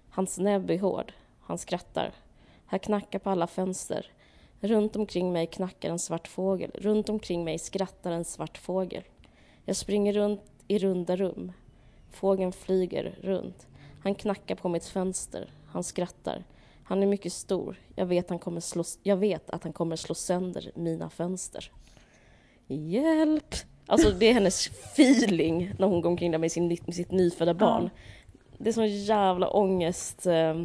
Hans näbb är hård. Han skrattar. Här knackar på alla fönster. Runt omkring mig knackar en svart fågel. Runt omkring mig skrattar en svart fågel. Jag springer runt i runda rum. Fågeln flyger runt. Han knackar på mitt fönster. Han skrattar. Han är mycket stor. Jag vet, han kommer slå, jag vet att han kommer slå sönder mina fönster. Hjälp! Alltså det är hennes feeling när hon går omkring där med, sin, med sitt nyfödda barn. Det är sån jävla ångest. eh,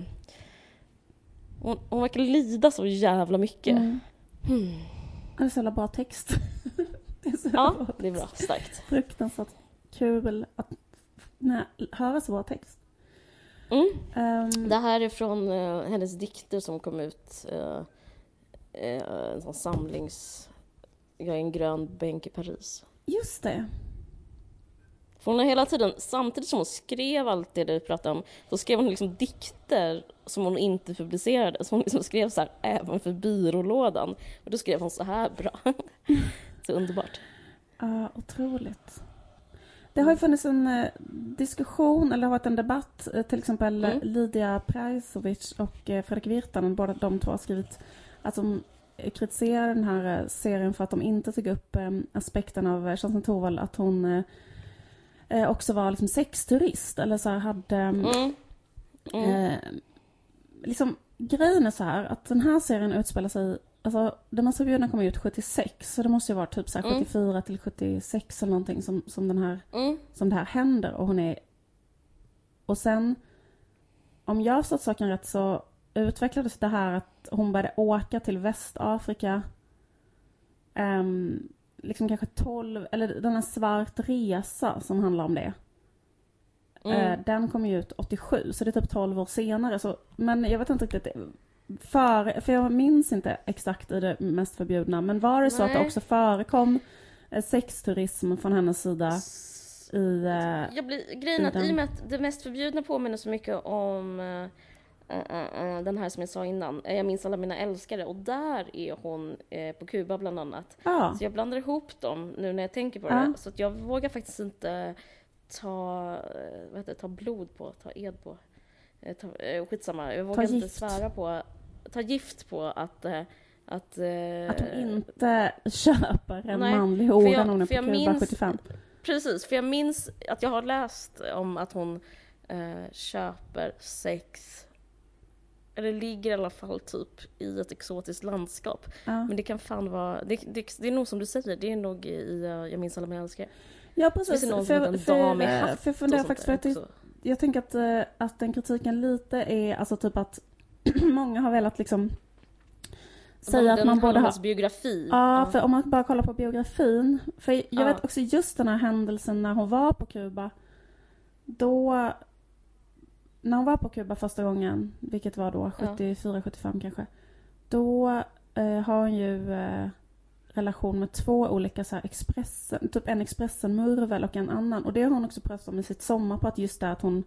Hon, hon verkar lida så jävla mycket. Mm. Hmm. Det är så jävla bra text. det är så Ja, jävla det är bra. Starkt. fruktansvärt kul att nej, höra så bra text. Mm. Ehm, Det här är från eh, hennes dikter som kom ut. eh, eh, en sån samlings... Jag är en grön bänk i Paris. just det. För hon har hela tiden, samtidigt som hon skrev allt det du pratade om, så skrev hon liksom dikter som hon inte publicerade. Så hon liksom skrev så här även för byrålådan. Och då skrev hon så här bra. så underbart. Ja, otroligt. Det har ju funnits en eh, diskussion, eller har varit en debatt, eh, till exempel Mm. Lydia Prajsovic och eh, Fredrik Virtanen, båda de två har skrivit att de eh, kritiserar den här eh, serien för att de inte tog upp eh, aspekten av eh, Kerstin Thorvald, att hon eh, eh, också var liksom sexturist, eller så här hade mm. Mm. Mm. Eh, liksom, grejen är så här att den här serien utspelar sig Alltså, Den mest förbjudna kom ut 76, så det måste ju vara typ så här Mm. 74 till 76 eller någonting som, som, den här, Mm. som det här händer. Och hon är... Och sen, om jag har förstått saken rätt så utvecklades det här att hon började åka till Västafrika. ehm, liksom kanske 12, eller den här Svart resa som handlar om det. Mm. Eh, Den kom ju ut 87, så det är typ 12 år senare. Så, men jag vet inte riktigt. För, för jag minns inte exakt i det mest förbjudna. Men var det så att det Nej. också förekom eh, sexturism från hennes sida i... eh, Jag blir, grejen är att i den. i och med att det mest förbjudna påminner så mycket om eh, eh, eh, den här som jag sa innan, eh, Jag minns alla mina älskare, och där är hon eh, på Kuba bland annat. Ja, Så jag blandar ihop dem nu när jag tänker på Ja. det. Så att jag vågar faktiskt inte ta, eh, vad heter ta blod på, ta ed på. Eh, Ta, eh, skitsamma, jag vågar inte gift. svära på, ta gift på att eh, att, eh, att hon inte köper en Nej, manlig hora när hon är på Kuba minns- 75. Precis, för jag minns att jag har läst om att hon eh, köper sex eller ligger i alla fall typ i ett exotiskt landskap. Ja. Men det kan fan vara, det, det, det är nog som du säger, det är nog i eh, Jag minns alla mina älskare. Ja, finns precis. det någon För, som för, heter en dam i hatt för jag funderar faktiskt, för där jag, jag tänker att, eh, att den kritiken lite är, alltså typ att många har velat liksom säga att man borde ha... biografi. Ja, för om man bara kollar på biografin. För jag Ja. vet också just den här händelsen när hon var på Kuba. Då... När hon var på Kuba första gången, vilket var då Ja. 74, 75 kanske. Då eh, har hon ju eh, relation med två olika så här Expressen, typ en Expressen-murvel och en annan. Och det har hon också pratat om i sitt sommarprat, just det att hon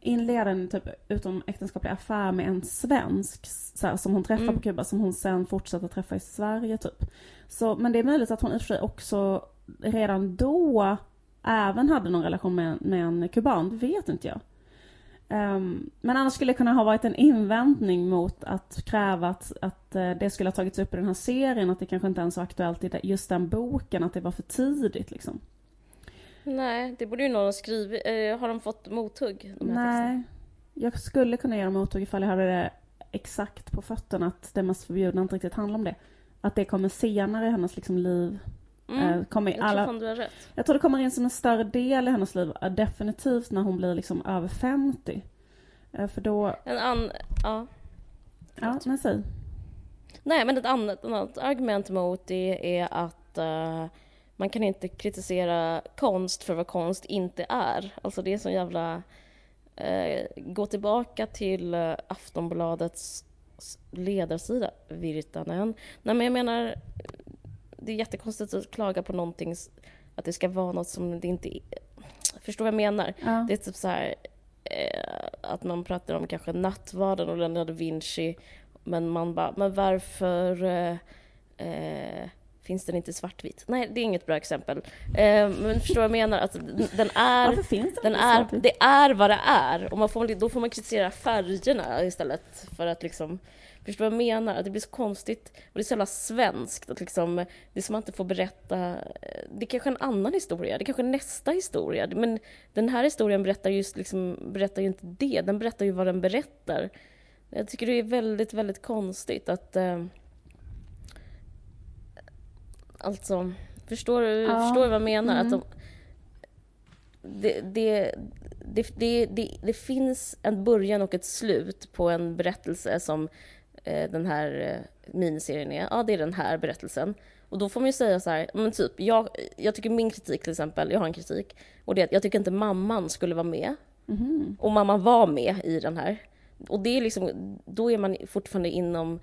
inleder en typ utom äktenskaplig affär med en svensk så här, som hon träffar Mm. på Kuba som hon sen fortsätter träffa i Sverige typ. Så, men det är möjligt att hon i och för sig också redan då även hade någon relation med, med en kuban, det vet inte jag. Ehm, men annars skulle det kunna ha varit en invändning mot att kräva att, att eh, det skulle ha tagits upp i den här serien, att det kanske inte ens var aktuellt i just den boken, att det var för tidigt liksom. Nej, det borde ju någon ha skrivit. Eh, har de fått mothugg? De? Nej, jag skulle kunna dem mothugg ifall jag hade det exakt på fötterna att det mest förbjudna inte riktigt handlar om det. Att det kommer senare i hennes liksom liv. Mm. Eh, kommer Jag tror alla, fan du har rätt. jag tror det kommer in som en större del i hennes liv, eh, definitivt när hon blir liksom över 50. Eh, För då, En an... Ja. ja, men säg. Nej, men ett annat, ett annat argument mot det är att eh, man kan inte kritisera konst för vad konst inte är. Alltså det är så jävla... eh, gå tillbaka till uh, Aftonbladets ledarsida, Virtanen. Nej, men jag menar, det är jättekonstigt att klaga på någonting, att det ska vara något som det inte är. Förstår vad jag menar? Ja. Det är typ så här eh, att man pratar om kanske nattvarden och Leonardo Vinci men man bara, men varför eh, eh, finns den inte i svartvitt? Nej, det är inget bra exempel. Eh, men förstår vad jag menar? Att den är, Varför finns det den är, det är vad det är. Och man får, då får man kritisera färgerna istället för att liksom Förstår du vad jag menar? Att det blir så konstigt och det är så jävla svenskt. Att liksom, det är som att man inte får berätta... Det är kanske en annan historia, det är kanske är nästa historia. Men den här historien berättar, just liksom, berättar ju inte det, den berättar ju vad den berättar. Jag tycker det är väldigt, väldigt konstigt att... Eh, alltså, förstår du, Ja. förstår du vad jag menar? Mm. Att de, det, det, det, det, det, finns en början och ett slut på en berättelse som eh, den här eh, miniserien är. Ja, det är den här berättelsen. Och då får man ju säga så här, men typ, jag, jag tycker min kritik till exempel, jag har en kritik, och det är att jag tycker inte mamman skulle vara med. Mhm. Och mamman var med i den här. Och det är liksom, då är man fortfarande inom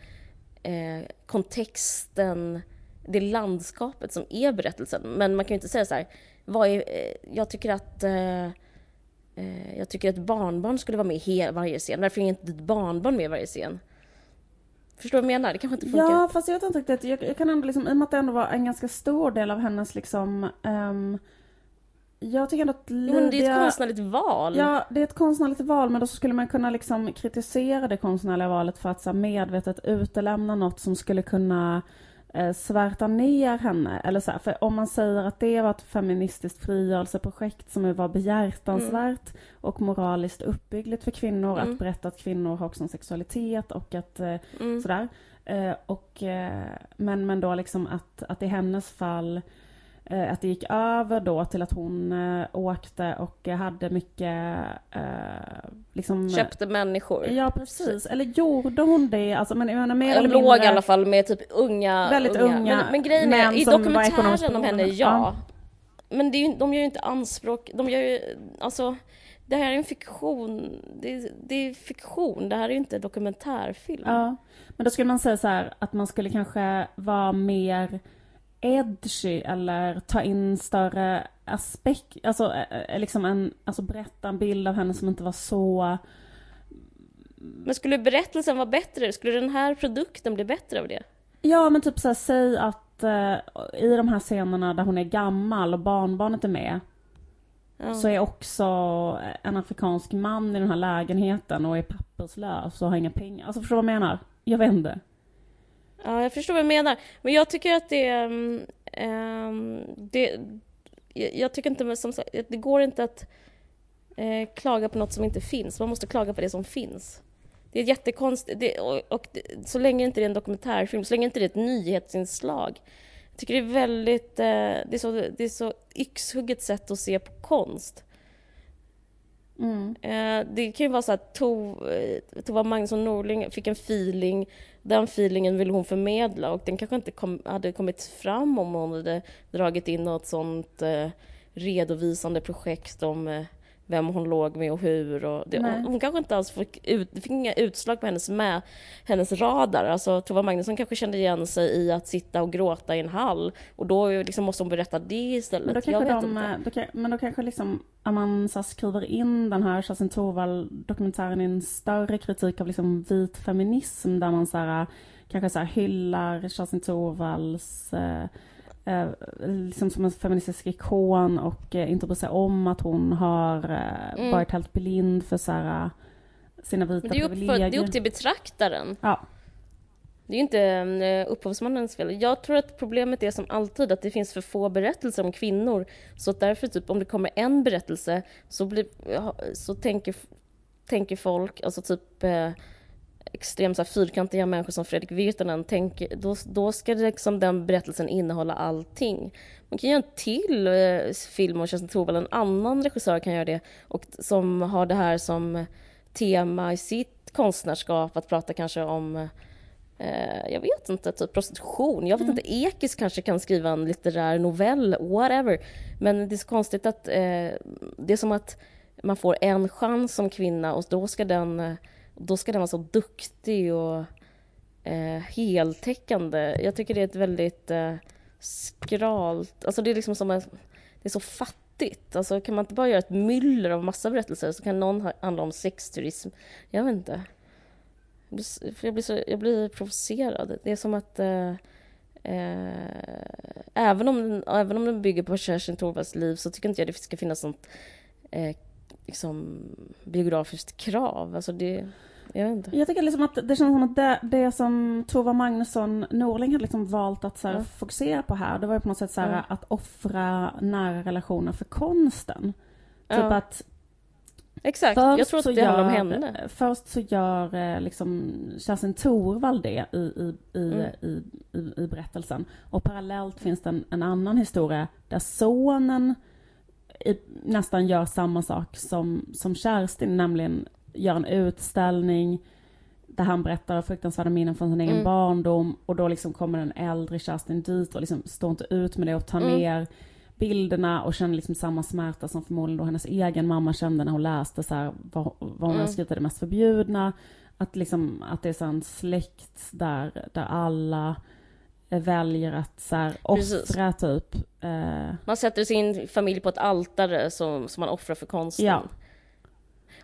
eh, kontexten, det landskapet som är berättelsen. Men man kan ju inte säga så här, vad är, eh, jag tycker att eh, eh, jag tycker att barnbarn skulle vara med i varje scen. Varför är inte ett barnbarn med i varje scen? Förstår du vad jag menar? Det kanske inte funkar. Ja, fast jag vet inte riktigt. Jag, jag kan ändå liksom, i och med att det ändå var en ganska stor del av hennes liksom... ehm, jag tycker ändå att Jo, men det är ett Lydia- konstnärligt val. Ja, det är ett konstnärligt val, men då skulle man kunna liksom kritisera det konstnärliga valet för att så medvetet utelämna något som skulle kunna eh, svärta ner henne. Eller så här, för om man säger att det var ett feministiskt frigörelseprojekt som var behjärtansvärt och moraliskt uppbyggligt för kvinnor, Mm. att berätta att kvinnor har också en sexualitet och att eh, Mm. sådär. Eh, och, eh, men, men då liksom att, att i hennes fall att det gick över då till att hon eh, åkte och eh, hade mycket eh, liksom... Köpte människor. Ja precis, eller gjorde hon det? Alltså, men jag menar mer eller låg mindre... i alla fall med typ unga... Väldigt unga Men, men grejen är, i dokumentären om henne, beroende. ja. Men det är ju, de gör ju inte anspråk, de gör ju, alltså, det här är en fiktion, det är, det är fiktion, det här är inte dokumentärfilm. Ja, men då skulle man säga så här att man skulle kanske vara mer edgy eller ta in större aspekt, alltså liksom en, alltså berätta en bild av henne som inte var så Men skulle berättelsen vara bättre? Skulle den här produkten bli bättre av det? Ja men typ såhär, säg att eh, i de här scenerna där hon är gammal och barnbarnet är med Ja. så är också en afrikansk man i den här lägenheten och är papperslös och har inga pengar. Alltså förstår du vad jag menar? Jag vet inte. Ja, jag förstår vad du menar. Men jag tycker att det... ehm, det jag tycker inte, som sagt, det går inte att eh, klaga på något som inte finns. Man måste klaga på det som finns. Det är jättekonstigt. Det, och, och det, så länge inte det är en dokumentärfilm, så länge inte det är ett nyhetsinslag. Jag tycker det är väldigt... Eh, det, är så, det är så yxhugget sätt att se på konst. Mm. Eh, det kan ju vara så att to, eh, Tova Magnusson Norling fick en feeling. Den feelingen ville hon förmedla och den kanske inte kom, hade kommit fram om hon hade dragit in något sånt eh, redovisande projekt om eh, vem hon låg med och hur. Och det, hon, hon kanske inte alls fick, ut, fick inga utslag på hennes, med, hennes radar. Alltså, Tova Magnusson kanske kände igen sig i att sitta och gråta i en hall och då liksom måste hon berätta det istället. Men då kanske, de, eh, då men då kanske liksom, här skriver in den här Kerstin Thorvall dokumentären i en större kritik av liksom vit feminism där man så här, kanske så här hyllar Kerstin Thorvalls eh, eh, liksom som en feministisk ikon och eh, inte bryr sig om att hon har eh, Mm. varit helt blind för så här, sina vita Men det är, upp för, privilegier. det är upp till betraktaren. Ja, Det är ju inte eh, upphovsmannens fel. Jag tror att problemet är som alltid att det finns för få berättelser om kvinnor. Så därför, typ, om det kommer en berättelse så, blir, så tänker, tänker folk, alltså typ eh, extremt så här, fyrkantiga människor som Fredrik Virtanen, tänker, då, då ska det liksom den berättelsen innehålla allting. Man kan göra en till eh, film om Kerstin Thorvall, en annan regissör kan göra det, och som har det här som tema i sitt konstnärskap, att prata kanske om Eh, jag vet inte, typ prostitution. Jag vet inte, Ekis kanske kan skriva en litterär novell, whatever. Men det är så konstigt att eh, det är som att man får en chans som kvinna och då ska den, och då ska den vara så duktig och eh, heltäckande. Jag tycker det är ett väldigt eh, skralt, alltså det är liksom som en, det är så fattigt. Alltså kan man inte bara göra ett myller av massa berättelser så kan någon ha- handla om sexturism. Jag vet inte. Jag blir, jag, blir så, jag blir provocerad. Det är som att... Eh, eh, även, om, den- även om den bygger på Kerstin Thorvalls liv så tycker inte jag det ska finnas sånt eh, liksom, biografiskt krav. Alltså det, Jag vet inte. Jag tycker liksom att det känns som att det, det som Tova Magnusson Norling hade liksom valt att så här, Ja. fokusera på här, det var ju på något sätt så här, Ja. att offra nära relationer för konsten. Typ Ja. att Exakt, jag tror att det handlar om henne. Först så gör eh, liksom Kerstin Thorvall det i, i, i, Mm. i, i, i berättelsen. Och parallellt finns det en, en annan historia där sonen i, nästan gör samma sak som, som Kerstin, nämligen gör en utställning där han berättar fruktansvärda minnen från sin egen Mm. barndom och då liksom kommer den äldre Kerstin dit och liksom står inte ut med det och tar Mm. ner bilderna och känner liksom samma smärta som förmodligen då hennes egen mamma kände när hon läste så här, vad, vad hon Mm. skrivit det mest förbjudna. Att, liksom, att det är så en släkt där, där alla väljer att så här, Precis. offra typ. Eh, Man sätter sin familj på ett altare som, som man offrar för konsten. Ja.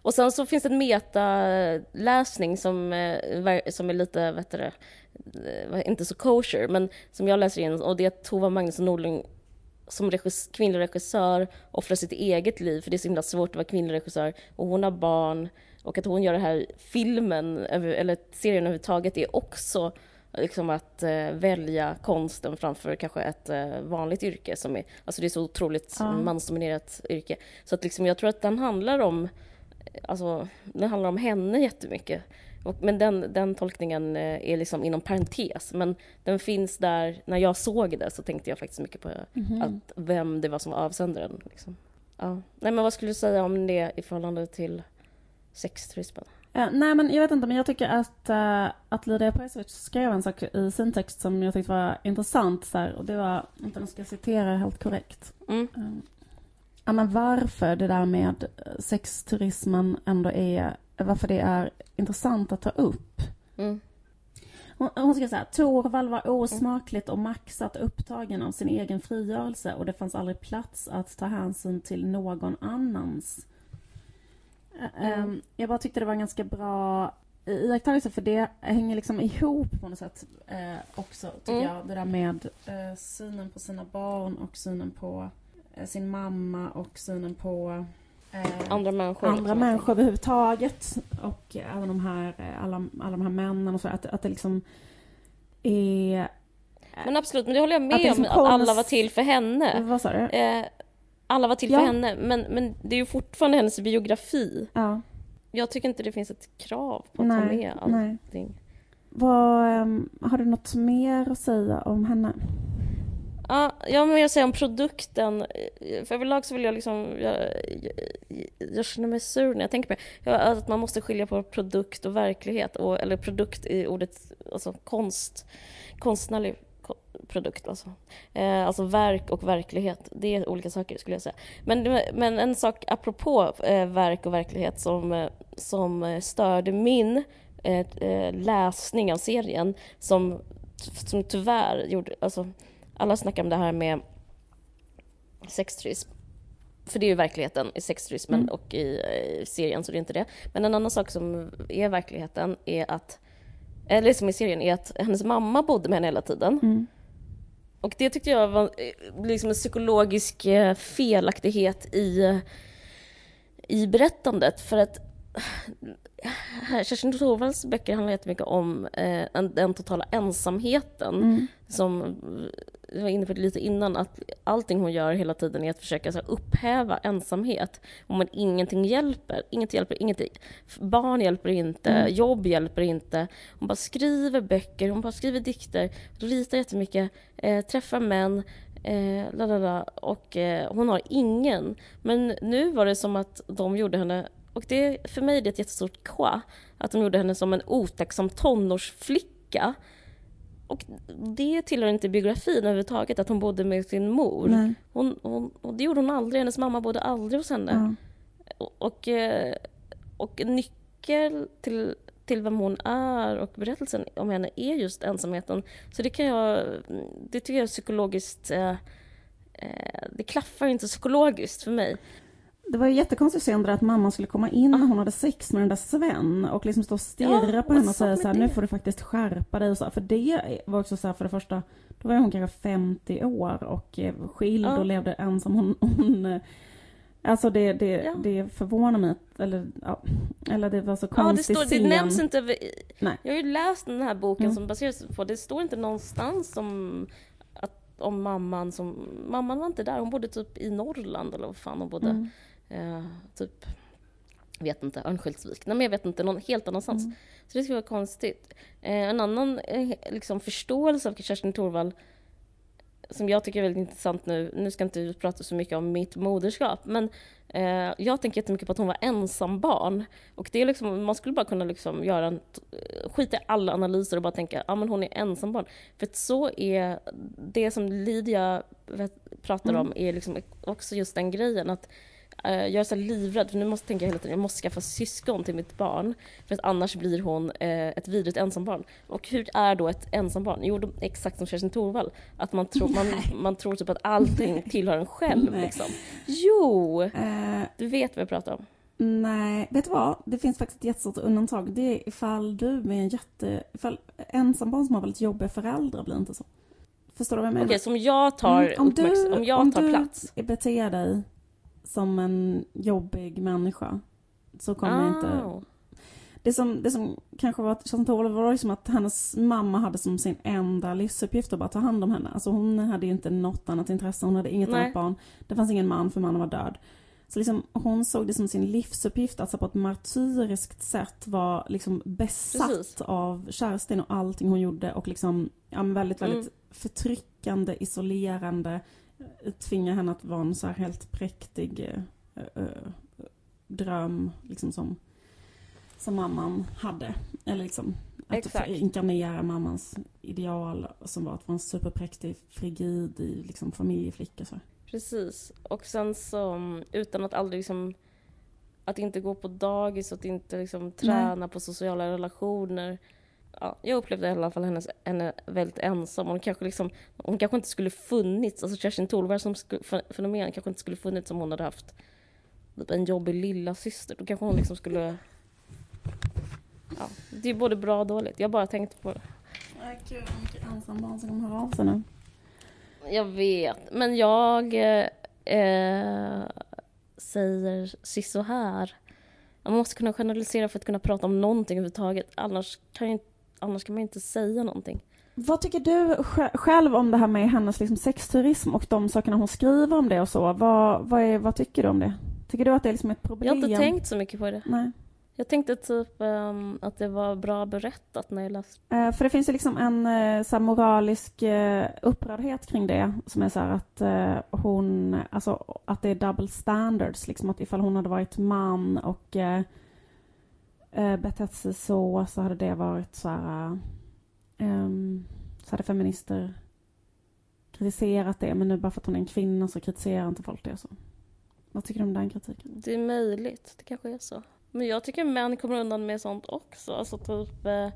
Och sen så finns det en metaläsning som, eh, som är lite, vet du eh, inte så kosher, men som jag läser in och det är att Tova Magnusson Norling som regis- kvinnlig regissör offrar sitt eget liv, för det är så himla svårt att vara kvinnlig regissör, och hon har barn, och att hon gör det här filmen, eller serien överhuvudtaget, är också liksom att eh, välja konsten framför kanske ett eh, vanligt yrke som är, alltså det är så otroligt Ja. mansdominerat yrke. Så att liksom, jag tror att den handlar om, alltså den handlar om henne jättemycket. Och, men den, den tolkningen eh, är liksom inom parentes, men den finns där, när jag såg det så tänkte jag faktiskt mycket på mhm. att vem det var som var avsändaren. Liksom. Ja. Nej men vad skulle du säga om det i förhållande till sexturismen? Eh, nej men jag vet inte, men jag tycker att, uh, att Lydia Presovic skrev en sak i sin text som jag tyckte var intressant så här, och det var, nu ska jag citera helt korrekt. Mm. Mm. Ja men varför det där med sexturismen ändå är, varför det är intressant att ta upp. Mm. Hon, hon ska säga, Torvald var osmakligt och maxat upptagen av sin egen frigörelse och det fanns aldrig plats att ta hänsyn till någon annans. Eh, Mm. ehm, Jag bara tyckte det var en ganska bra iakttagelse för det hänger liksom ihop på något sätt eh, också tycker Mm. jag. Det där med eh, synen på sina barn och synen på eh, sin mamma och synen på eh, Andra människor. andra liksom. människor överhuvudtaget och även de här, alla, alla de här männen och så, att, att det liksom är... Men absolut, men det håller jag Att med är om, som att alla konst- var till för henne. Vad sa du? Eh, alla var till Ja. för henne, men, men det är ju fortfarande hennes biografi. Ja, Jag tycker inte det finns ett krav på att ta nej, med nej. allting. Vad, ehm, har du något mer att säga om henne? Ja, jag har mer att säga om produkten. För överlag så vill jag liksom... Jag, jag, jag känner mig sur när jag tänker på det. Jag, att man måste skilja på produkt och verklighet. Och, eller produkt i ordet alltså konst. Konstnärlig ko- produkt alltså. Eh, alltså verk och verklighet. Det är olika saker skulle jag säga. Men, men en sak apropå eh, verk och verklighet som, eh, som eh, störde min eh, eh, läsning av serien som, som tyvärr gjorde... Alltså, alla snackar om det här med sexturism. För det är ju verkligheten i sexturismen Mm. och i, eh, serien, så det är inte det. Men en annan sak som är verkligheten är att, eller som i serien, är att hennes mamma bodde med henne hela tiden. Mm. Och det tyckte jag var eh, liksom en psykologisk eh, felaktighet i, eh, i berättandet. För att Kerstin Thorvalds böcker handlar jättemycket om eh, en- den totala ensamheten Mm. som jag var inne på det lite innan, att allting hon gör hela tiden är att försöka så här, upphäva ensamhet. Och men ingenting hjälper. Inget hjälper, ingenting. Barn hjälper inte, Mm. jobb hjälper inte. Hon bara skriver böcker, hon bara skriver dikter, ritar jättemycket, eh, träffar män, eh, la, la, la, och eh, hon har ingen. Men nu var det som att de gjorde henne, och det, för mig är det ett jättestort quoi, att de gjorde henne som en otacksam tonårsflicka. Och det tillhör inte biografin överhuvudtaget, att hon bodde med sin mor. Nej. Hon, hon, och det gjorde hon aldrig, hennes mamma bodde aldrig hos henne. Ja. Och, och, eh, och nyckel till, till vem hon är och berättelsen om henne är just ensamheten. Så det kan jag, det tycker jag är psykologiskt, eh, eh, det klaffar inte psykologiskt för mig. Det var ju jättekonstigt sen att mamman skulle komma in när hon hade sex med den där Sven och liksom stå och stirra Ja, på henne och säga så här, nu får du faktiskt skärpa dig och så. För det var också så här, för det första, då var hon kanske 50 år och eh, skild Ja. och levde ensam. Hon, hon, eh, Alltså det, det, Ja. det förvånar mig, att- eller, ja, eller det var så Ja, det, står, det nämns inte... Nej. Jag har ju läst den här boken Mm. som baseras på, det står inte någonstans om, att, om mamman som... Mamman var inte där, hon bodde typ i Norrland eller vad fan hon bodde. Mm. Eh, typ, vet inte, Örnsköldsvik. Nej men jag vet inte, någon helt annanstans. Mm. Så det skulle vara konstigt. Eh, en annan eh, liksom, förståelse av Kerstin Thorvall som jag tycker är väldigt intressant nu, nu ska inte vi prata så mycket om mitt moderskap, men eh, jag tänker jättemycket på att hon var ensam barn. Och det är liksom, man skulle bara kunna liksom göra en, skita i alla analyser och bara tänka, ja ah, men hon är ensam barn. För att så är, det som Lydia vet- pratar Mm. om är liksom också just den grejen att eh, jag är så livrädd, för nu måste jag tänka hela tiden, jag måste skaffa syskon till mitt barn. För att annars blir hon eh, ett vidrigt ensambarn. Och hur är då ett ensambarn? Jo, exakt som Kerstin Thorvall. Att man tror, man, man tror typ att allting tillhör en själv. Liksom. Jo! Eh, Du vet vad jag pratar om. nej, vet du vad? Det finns faktiskt ett jättestort undantag. Det är ifall du är en jätte... Ifall ensambarn som har väldigt jobbiga föräldrar blir inte så. Förstår du vad jag menar? Okej, så om jag tar, Mm, om du- om jag om tar du- plats. beter dig som en jobbig människa så kommer inte... Ah. Det som, det som kanske var Thorvall var liksom att hennes mamma hade som sin enda livsuppgift att bara ta hand om henne. Alltså hon hade ju inte något annat intresse, hon hade inget Nej. annat barn. Det fanns ingen man för mannen var död. Så liksom, hon såg det som sin livsuppgift att så på ett martyriskt sätt var liksom besatt Precis. av Kerstin och allting hon gjorde och liksom ja, väldigt, väldigt Mm. förtryckande, isolerande. Tvinga henne att vara en så här helt präktig eh, dröm liksom som, som mamman hade. Eller liksom att Exakt. inkarnera mammans ideal som var att vara en superpräktig, frigid i liksom familjeflicka. Så. Precis. Och sen så, mm, utan att aldrig liksom... Att inte gå på dagis, att inte liksom träna på sociala relationer. Ja, jag upplevde i alla fall hennes, henne väldigt ensam. Hon kanske, liksom, hon kanske inte skulle funnits, alltså Kerstin Thorvall som fenomen kanske inte skulle funnits om hon hade haft typ en jobbig lilla syster. Då kanske hon liksom skulle... Ja, det är både bra och dåligt. Jag bara tänkte på det. Gud, vad mycket ensambarn som kommer höra av sig nu. Jag vet, men jag eh, säger så här. Man måste kunna generalisera för att kunna prata om någonting överhuvudtaget. Annars kan, ju, annars kan man inte säga någonting. Vad tycker du sj- själv om det här med hennes liksom sexturism och de sakerna hon skriver om det och så? Vad, vad, är, vad tycker du om det? Tycker du att det är liksom ett Jag problem? har inte tänkt så mycket på det. Nej. Jag tänkte typ ehm, att det var bra berättat när jag läste. Eh, för det finns ju liksom en eh, så moralisk eh, upprördhet kring det som är så här att eh, hon, alltså att det är double standards liksom att ifall hon hade varit man och eh, betett sig så så hade det varit så här eh, så hade feminister kritiserat det men nu bara för att hon är en kvinna så kritiserar inte folk det så. Vad tycker du om den kritiken? Det är möjligt, det kanske är så. Men jag tycker män kommer undan med sånt också. Alltså typ... Eh,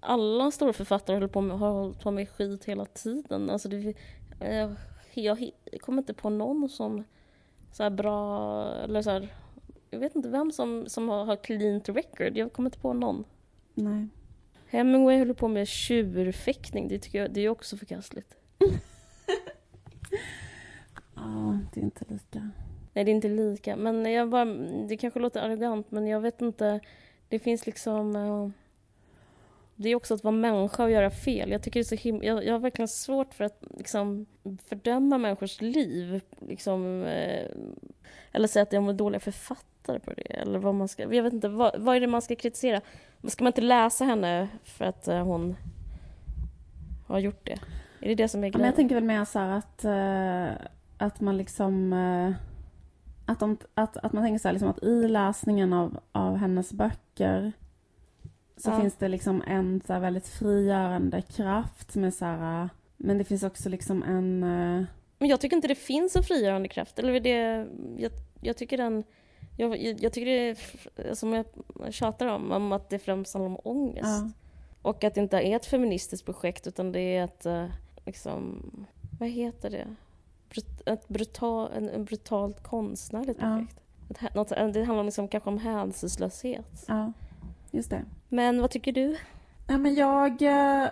alla stora författare håller på med, har hållit på med skit hela tiden. Alltså det, eh, jag kommer inte på någon som så här bra... Eller så här, jag vet inte vem som, som har, har cleant record. Jag kommer inte på någon. Nej. Hemingway håller på med tjurfäktning. Det tycker jag det är också förkastligt. Ja, det är inte lika. Nej, det är inte lika. Men jag bara, det kanske låter arrogant, men jag vet inte. Det finns liksom... Det är också att vara människa och göra fel. Jag tycker det är så him- jag, jag har verkligen svårt för att liksom, fördöma människors liv. Liksom, eh, eller säga att de är dåliga författare på det. Eller vad man ska... Jag vet inte, vad, vad är det man ska kritisera? Ska man inte läsa henne för att eh, hon har gjort det? Är det det som är Ja, men grejen? jag tänker väl mer så här att, eh, att man liksom... eh, att, de, att, att man tänker så här liksom att i läsningen av, av hennes böcker så Ja. finns det liksom en så här väldigt frigörande kraft är så här... eh, men det finns också liksom en... eh, Men jag tycker inte det finns en frigörande kraft. Eller det, jag, jag tycker den... Jag, jag tycker det är, som jag tjatar om, om att det främst handlar om ångest. ja. Och att det inte är ett feministiskt projekt utan det är ett, eh, liksom, vad heter det? Ett brutal, en, en brutalt konstnärligt Ja. projekt. Ett, hä- något, det handlar liksom kanske om hänsynslöshet. ja, just det. Men vad tycker du? Ja, men jag, eh,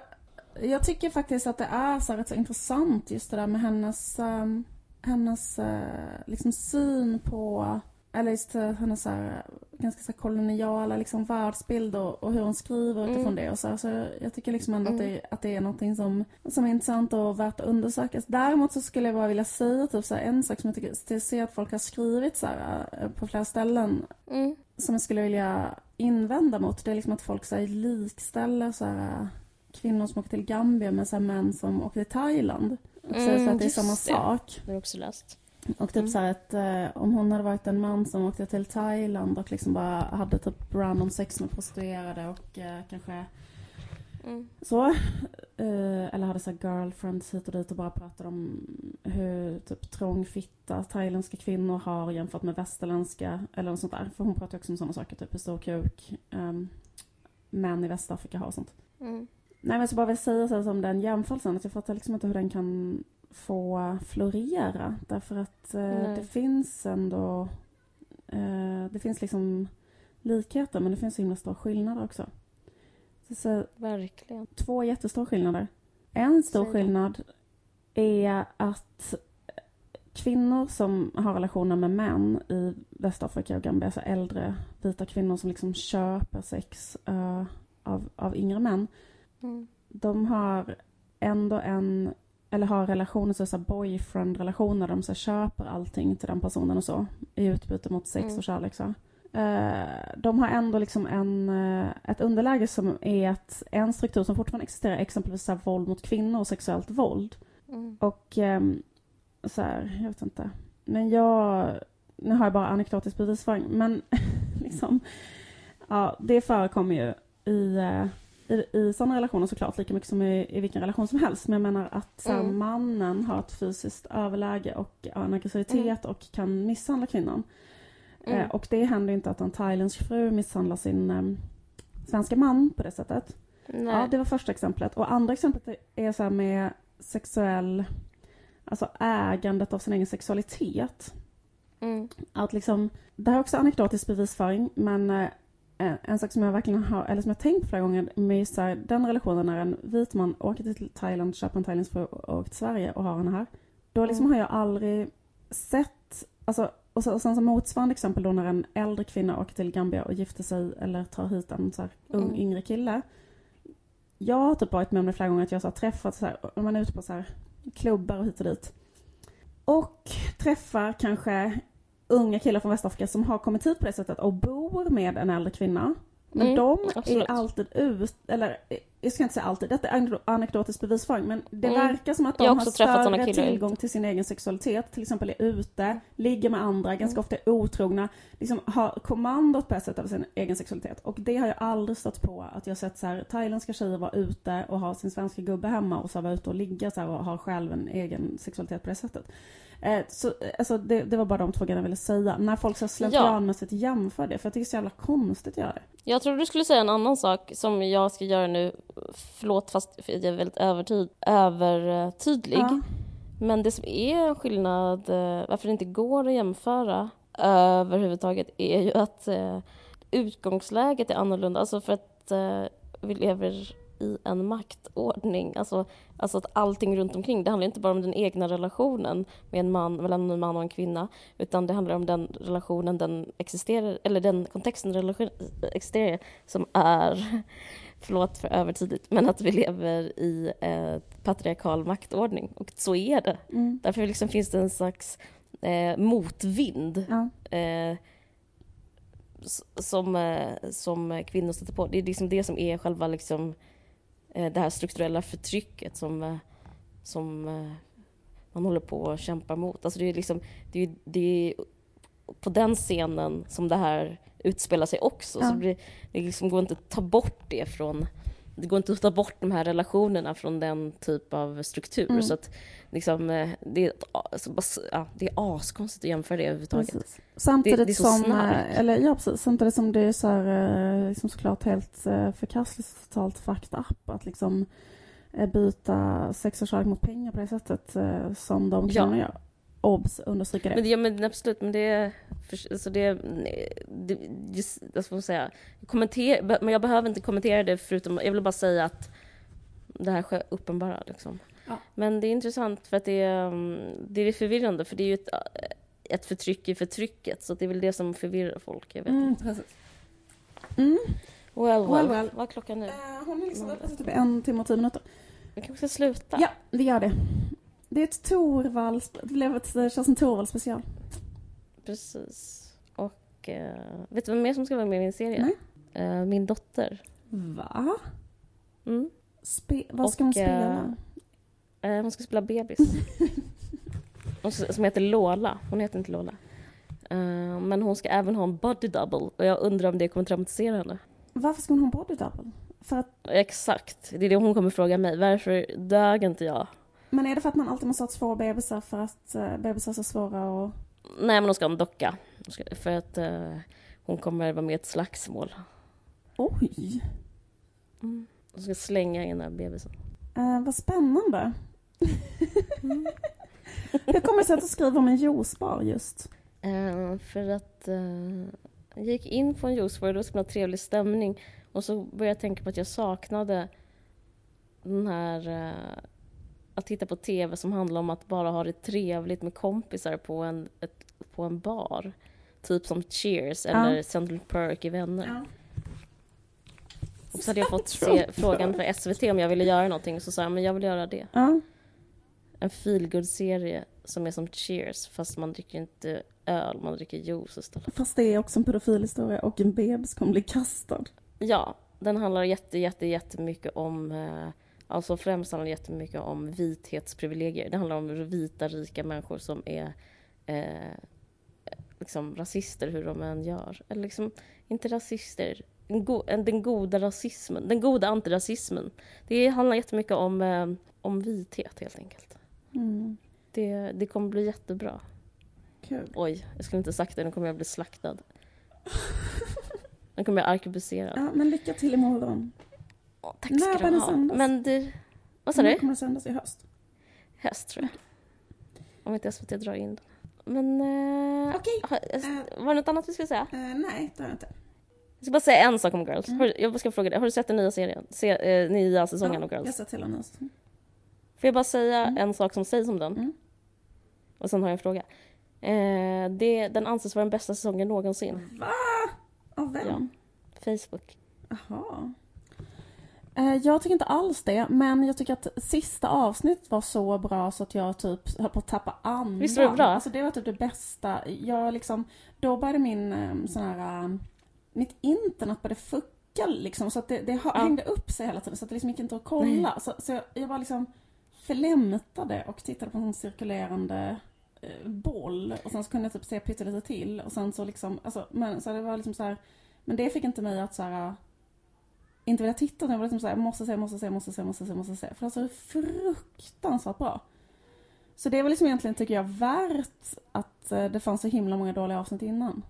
jag tycker faktiskt att det är så, rätt så intressant just det där med hennes... ehm, hennes eh, liksom syn på, eller just eh, hennes så här, ganska så här koloniala liksom världsbild och, och hur hon skriver utifrån Mm. det och så, här. så jag tycker liksom ändå att, Mm. det, att det är någonting som, som är intressant och värt att undersökas. Däremot så skulle jag bara vilja säga typ så här, en sak som jag tycker, jag ser att folk har skrivit så här, eh, på flera ställen Mm. som jag skulle vilja invända mot det är liksom att folk så här, likställer så här, äh, kvinnor som åker till Gambia med så här, män som åker till Thailand. Och säger så Mm, att det är just samma det. sak. Det har också läst. Och typ Mm. så att eh, om hon hade varit en man som åkte till Thailand och liksom bara hade typ random sex med prostituerade och eh, kanske Mm. så. Eh, eller hade så girlfriends hit och dit och bara pratade om hur typ trångfitta thailändska kvinnor har jämfört med västerländska eller något sånt där. För hon pratar också om sådana saker, typ hur stor kuk um, män i Västafrika har och sånt. Mm. Nej men så bara vill säga så som den jämförelsen att jag fattar liksom inte hur den kan få florera. Därför att eh, det finns ändå, eh, det finns liksom likheter men det finns himla stora skillnader också. Så, så, Verkligen. två jättestora skillnader. En stor skillnad är att kvinnor som har relationer med män i Västafrika och Gambia, alltså äldre vita kvinnor som liksom köper sex eh, av, av yngre män, Mm. de har ändå en, eller har relationer, så så boyfriend-relationer, de så köper allting till den personen och så, i utbyte mot sex Mm. och kärlek. Så. Eh, de har ändå liksom en, eh, ett underläge som är att en struktur som fortfarande existerar, exempelvis så här våld mot kvinnor och sexuellt våld. Mm. Och ehm, så här, jag vet inte. Men jag, nu har jag bara anekdotisk bevisföring, men liksom, ja, det förekommer ju i, eh, i, i sådana relationer såklart, lika mycket som i, i vilken relation som helst. Men jag menar att så här, Mm. mannen har ett fysiskt överläge och en aggressivitet och kan misshandla kvinnan. Mm. Eh, och det händer inte att en thailändsk fru misshandlar sin ehm, svenska man på det sättet. Nej. Ja, det var första exemplet. Och andra exemplet är så här med sexuell, alltså ägandet av sin egen sexualitet. Mm. Att liksom, det här är också anekdotisk bevisföring, men eh, en, en sak som jag verkligen har, eller som jag tänkt flera gånger med så här, den relationen när en vit man åker till Thailand, köper en thailändsk fru och åker till Sverige och har henne här. Då liksom Mm. har jag aldrig sett, alltså, och, så, och sen som motsvarande exempel då när en äldre kvinna åker till Gambia och gifter sig eller tar hit en så här, ung Mm. yngre kille. Jag har typ varit med om det flera gånger att jag så har träffat så här, om man är ute på så här klubbar och hit och dit. Och träffar kanske unga killar från Västafrika som har kommit hit på det sättet och bor med en äldre kvinna. Men Mm, de absolut. är alltid ut, eller jag ska inte säga alltid, detta är anekdo- anekdotisk bevisföring, men det Mm. verkar som att har de har såna större tillgång till sin egen sexualitet, till exempel är ute, ligger med andra, ganska Mm. ofta är otrogna, liksom har kommandot på ett sätt över sin egen sexualitet. Och det har jag aldrig stött på, att jag har sett så här, thailändska tjejer vara ute och ha sin svenska gubbe hemma och så vara ute och ligga så här, och ha själv en egen sexualitet på det sättet. Eh, så, eh, alltså, det, det var bara de två grejerna jag ville säga. När folk så slentrianmässigt jämför det, för jag tycker det är så jävla konstigt att göra det. Jag trodde du skulle säga en annan sak som jag ska göra nu. Förlåt, fast jag är väldigt övertyd, övertydlig. Ja. Men det som är en skillnad, eh, varför det inte går att jämföra överhuvudtaget, är ju att eh, utgångsläget är annorlunda. Alltså för att eh, vi lever i en maktordning. Alltså, alltså att allting runt omkring, det handlar inte bara om den egna relationen med en man, mellan en man och en kvinna, utan det handlar om den relationen den existerar, eller den kontexten relation existerar som är, förlåt för övertydligt, men att vi lever i en patriarkal maktordning. Och så är det. Mm. Därför liksom finns det en slags eh, motvind Ja. eh, som, eh, som kvinnor stöter på. Det är liksom det som är själva liksom, eh, det här strukturella förtrycket som, eh, som eh, man håller på att kämpa mot. Alltså det är liksom, det är, det är på den scenen som det här utspelar sig också. Ja. Så det, det liksom går inte att ta bort det från det går inte att ta bort de här relationerna från den typ av struktur. Mm. Så att liksom, eh, det, är, alltså, ja, det är askonstigt att jämföra det överhuvudtaget. Precis. Samtidigt Det- det är så som, snark. eh, eller ja precis, samtidigt som det är så här, eh, liksom såklart helt förkastligt totalt fucked up att liksom byta sex och kärlek mot pengar på det sättet som de Ja. kvinnorna gör. Obs, understryka det. Men, ja, men absolut, men det är... För, alltså det, det just, jag ska säga, kommentera, men jag behöver inte kommentera det förutom, jag vill bara säga att det här sker uppenbara liksom. Ja. Men det är intressant för att det är, um, det är förvirrande för det är ju ett, ett förtryck i förtrycket så det är väl det som förvirrar folk. Jag vet Mm, inte. precis. Mm. Well, well, Well, well. Vad är klockan nu? Eh, hon är liksom uppe typ en timme och tio minuter. Vi kanske ska sluta? Ja, vi gör det. Det är ett Torvald, det blev ett som Torvald special. Precis. Och eh, vet du vem mer som ska vara med i min serie? Nej. Eh, min dotter. Va? Mm. Spe, vad ska Och, hon spela? Eh, hon ska spela bebis. Hon som heter Lola. Hon heter inte Lola. Eh, men hon ska även ha en body double och jag undrar om det kommer traumatisera henne. Varför ska hon ha en body double? För att, Exakt, det är det hon kommer fråga mig. Varför dög inte jag? Men är det för att man alltid måste ha två bebisar för att uh, bebisar är så svåra att... Nej, men hon ska ha en docka. Ska, för att eh, hon kommer vara med i ett slagsmål. Oj! Mm. Hon ska slänga in den här bebisen. Uh, vad spännande. Hur kommer det sig att du skriver om en juicebar just? Eh, för att eh, jag gick in på en juicebar och det skulle vara trevlig stämning. Och så började jag tänka på att jag saknade den här att titta på TV som handlar om att bara ha det trevligt med kompisar på en, ett, på en bar. Typ som Cheers eller Central Perk i Vänner. Och så hade jag fått se frågan för SVT om jag ville göra någonting. Så sa jag, men jag vill göra det. Ja. En feelgood-serie som är som Cheers fast man dricker inte öl, man dricker juice istället. Fast det är också en pedofilhistoria och en bebis kommer bli kastad. Ja, den handlar jätte, jätte, jättemycket om eh, Alltså främst handlar det jättemycket om vithetsprivilegier. Det handlar om vita, rika människor som är eh, liksom rasister hur de än gör. Eller liksom, inte rasister. Den, go- en- den goda rasismen, den goda antirasismen. Det handlar jättemycket om, eh, om vithet helt enkelt. Mm. Det, det kommer bli jättebra. Kul. Oj, jag skulle inte sagt det, nu kommer jag bli slaktad. Nu kommer jag arkebuserad. Ja, men lycka till imorgon. Åh, tack När ska du den ha. sändas? Men du, vad sa När du? kommer det sändas i höst? Höst tror jag. Om inte SVT drar in den. Men... Eh, Okej. har- var det något annat vi skulle säga? Eh, nej, det har jag inte. Jag ska bara säga en sak om Girls. Mm. Har, jag ska fråga dig, har du sett den nya serien? Se, eh, nya säsongen Ja, av Girls? Jag ser till och med. Får jag bara säga Mm. en sak som sägs om den? Mm. Och sen har jag en fråga. Eh, det, den anses vara den bästa säsongen någonsin. Va? Av vem? Facebook. Jaha. Eh, Jag tycker inte alls det, men jag tycker att sista avsnittet var så bra så att jag typ höll på att tappa andan. Visst var det bra? Alltså det var typ det bästa. Jag liksom, då började min eh, sån här, eh, mitt internet började fucka liksom så att det, det ha- Ja. hängde upp sig hela tiden så att det liksom gick inte att kolla. Så, så jag, jag bara liksom förlämtade och tittade på en cirkulerande eh, boll och sen så kunde jag typ se pyttelite till och sen så liksom, alltså, men så det var liksom så här, men det fick inte mig att så här inte vilja titta, utan jag var liksom såhär, måste se, måste se, måste se, måste se, måste se. För alltså det är fruktansvärt bra. Så det var liksom egentligen, tycker jag, värt att eh, det fanns så himla många dåliga avsnitt innan.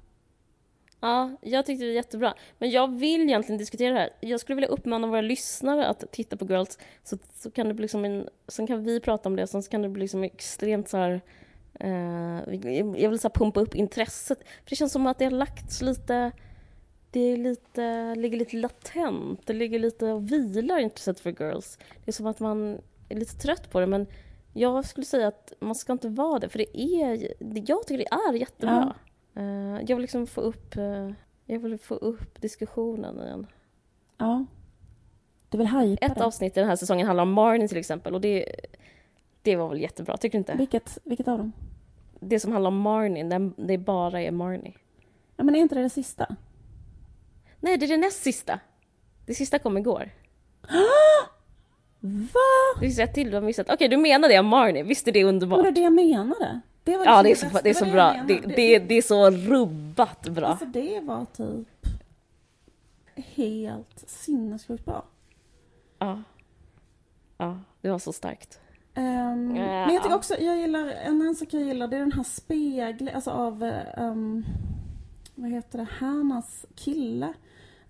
Ja, jag tyckte det var jättebra. Men jag vill egentligen diskutera det här. Jag skulle vilja uppmana våra lyssnare att titta på Girls. Så, så kan det bli liksom en, sen kan vi prata om det, sen så kan det bli liksom extremt så här... Eh, jag vill så här pumpa upp intresset. För det känns som att det har lagts lite... Det är lite, ligger lite latent. Det ligger lite och vilar intresset för Girls. Det är som att man är lite trött på det, men jag skulle säga att man ska inte vara det, för det är... Jag tycker det är jättebra. Eh, jag vill liksom få upp, eh, jag vill få upp diskussionen igen. Ja. Du vill hypa Ett det. avsnitt i den här säsongen handlar om Marnie till exempel och det, det var väl jättebra, tycker du inte? Vilket, vilket av dem? Det som handlar om Marnie, det bara är Marnie. Ja, men är inte det det sista? Nej, det är det näst sista. Det sista kom igår. Va? Det finns ett till du har missat. Okej, du menar det om Marnie, visst är det Var underbart? det det jag menade? Det var Ja, det är så, det är så var bra. jag Det, menade. det, det är så rubbat bra. Alltså det var typ helt sinnessjukt bra. Ja. Ja, det var så starkt. Ehm, Ja. Men jag tycker också, jag gillar, en annan sak jag gillar det är den här spegeln, alltså av, um, vad heter det, Hannas kille.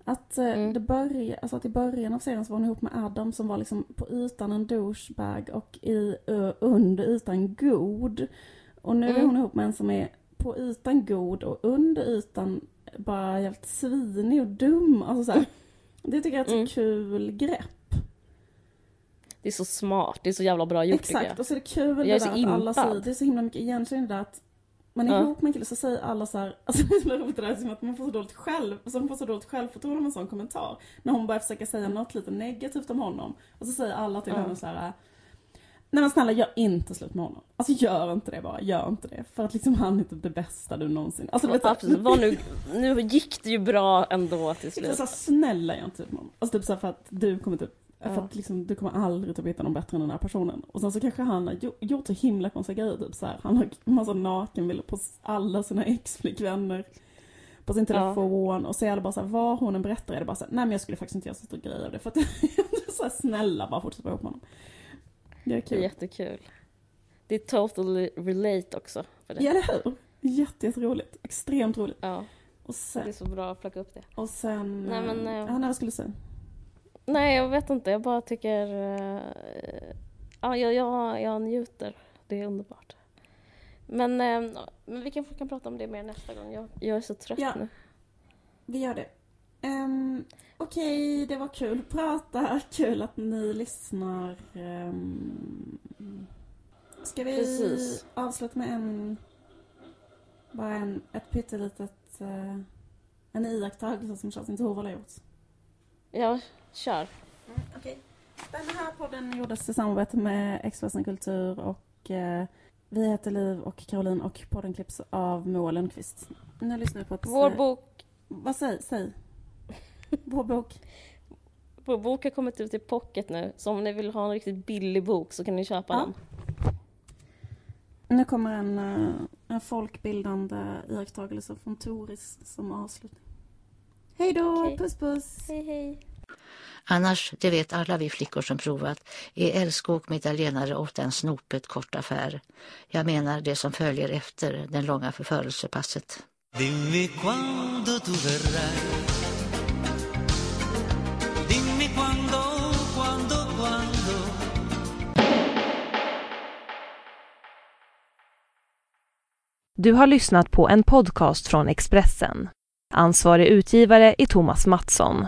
Att, eh, Mm. det börjar, alltså att i början av serien så var hon ihop med Adam som var liksom på ytan en douchebag och i, under ytan god. Och nu är Mm. hon ihop med en som är på ytan god och under ytan bara helt svinig och dum. Alltså så här, det tycker jag är ett Mm. så kul grepp. Det är så smart, det är så jävla bra gjort tycker Exakt, jag. och så är det kul Jag det är där att alla säger, det är så himla mycket igenkänning där att man är Ja. ihop med en kille så säger alla så här, alltså det är så roligt det där som att man får så dåligt själv, alltså man får så dåligt självförtroende med en sån kommentar. När hon börjar försöka säga något lite negativt om honom. Och så säger alla till Ja. henne så här. Nej men snälla gör inte slut med honom. Alltså gör inte det bara, gör inte det. För att liksom han är typ det bästa du någonsin... Alltså du vet, Absolut, var nu, nu gick det ju bra ändå till slut. så här, snälla gör inte slut med honom. Alltså typ så för att du kommer typ. För att liksom, du kommer aldrig typ hitta någon bättre än den här personen. Och sen så kanske han har gjo- gjort så himla konstiga grejer. Typ så här. Han har massa nakenbilder på alla sina ex-flickvänner. På sin Ja. telefon. Och så är alla bara så här, vad hon än berättar är det bara så här, nej men jag skulle faktiskt inte göra så stor grej av det. För att det så här, snälla bara fortsätt vara ihop med honom. Det är Det är kul. jättekul. Det är totally relate också. För det. Ja, eller hur? Jätte, jätteroligt. Extremt roligt. Ja, Och det är sen, så bra att plocka upp det. och sen Nej, men, eh, ja, nej, vad skulle du säga? Nej, jag vet inte. Jag bara tycker... eh, ja, jag, jag, jag njuter. Det är underbart. Men, eh, men vi kan, kan prata om det mer nästa gång. Jag, jag är så trött Ja. nu. Vi gör det. Um, Okej, det var kul att prata. Kul att ni lyssnar. Um, ska vi Precis. avsluta med en... Bara en, ett pyttelitet... Uh, en iakttagelse som Kerstin Thorvald har gjort. Ja, kör. Okej. Den här podden gjordes i samarbete med Expressen Kultur och eh, vi heter Liv och Caroline och podden klipps av Moa Lundqvist. Nu lyssnar vi på ett... Vår bok, Vad säg? Säg. Vår bok. vår bok har kommit ut i pocket nu. Så om ni vill ha en riktigt billig bok så kan ni köpa Ja. den. Nu kommer en, eh, en folkbildande iakttagelse från Toris som avslutning. Hej då, Okej. puss puss! Hej, hej. Annars, det vet alla vi flickor som provat, är älskog med italienare ofta en snopet kort affär. Jag menar det som följer efter den långa förförelsepasset. Dimmi quando tu verrai. Dimmi quando, quando, quando. Du har lyssnat på en podcast från Expressen. Ansvarig utgivare är Thomas Mattsson.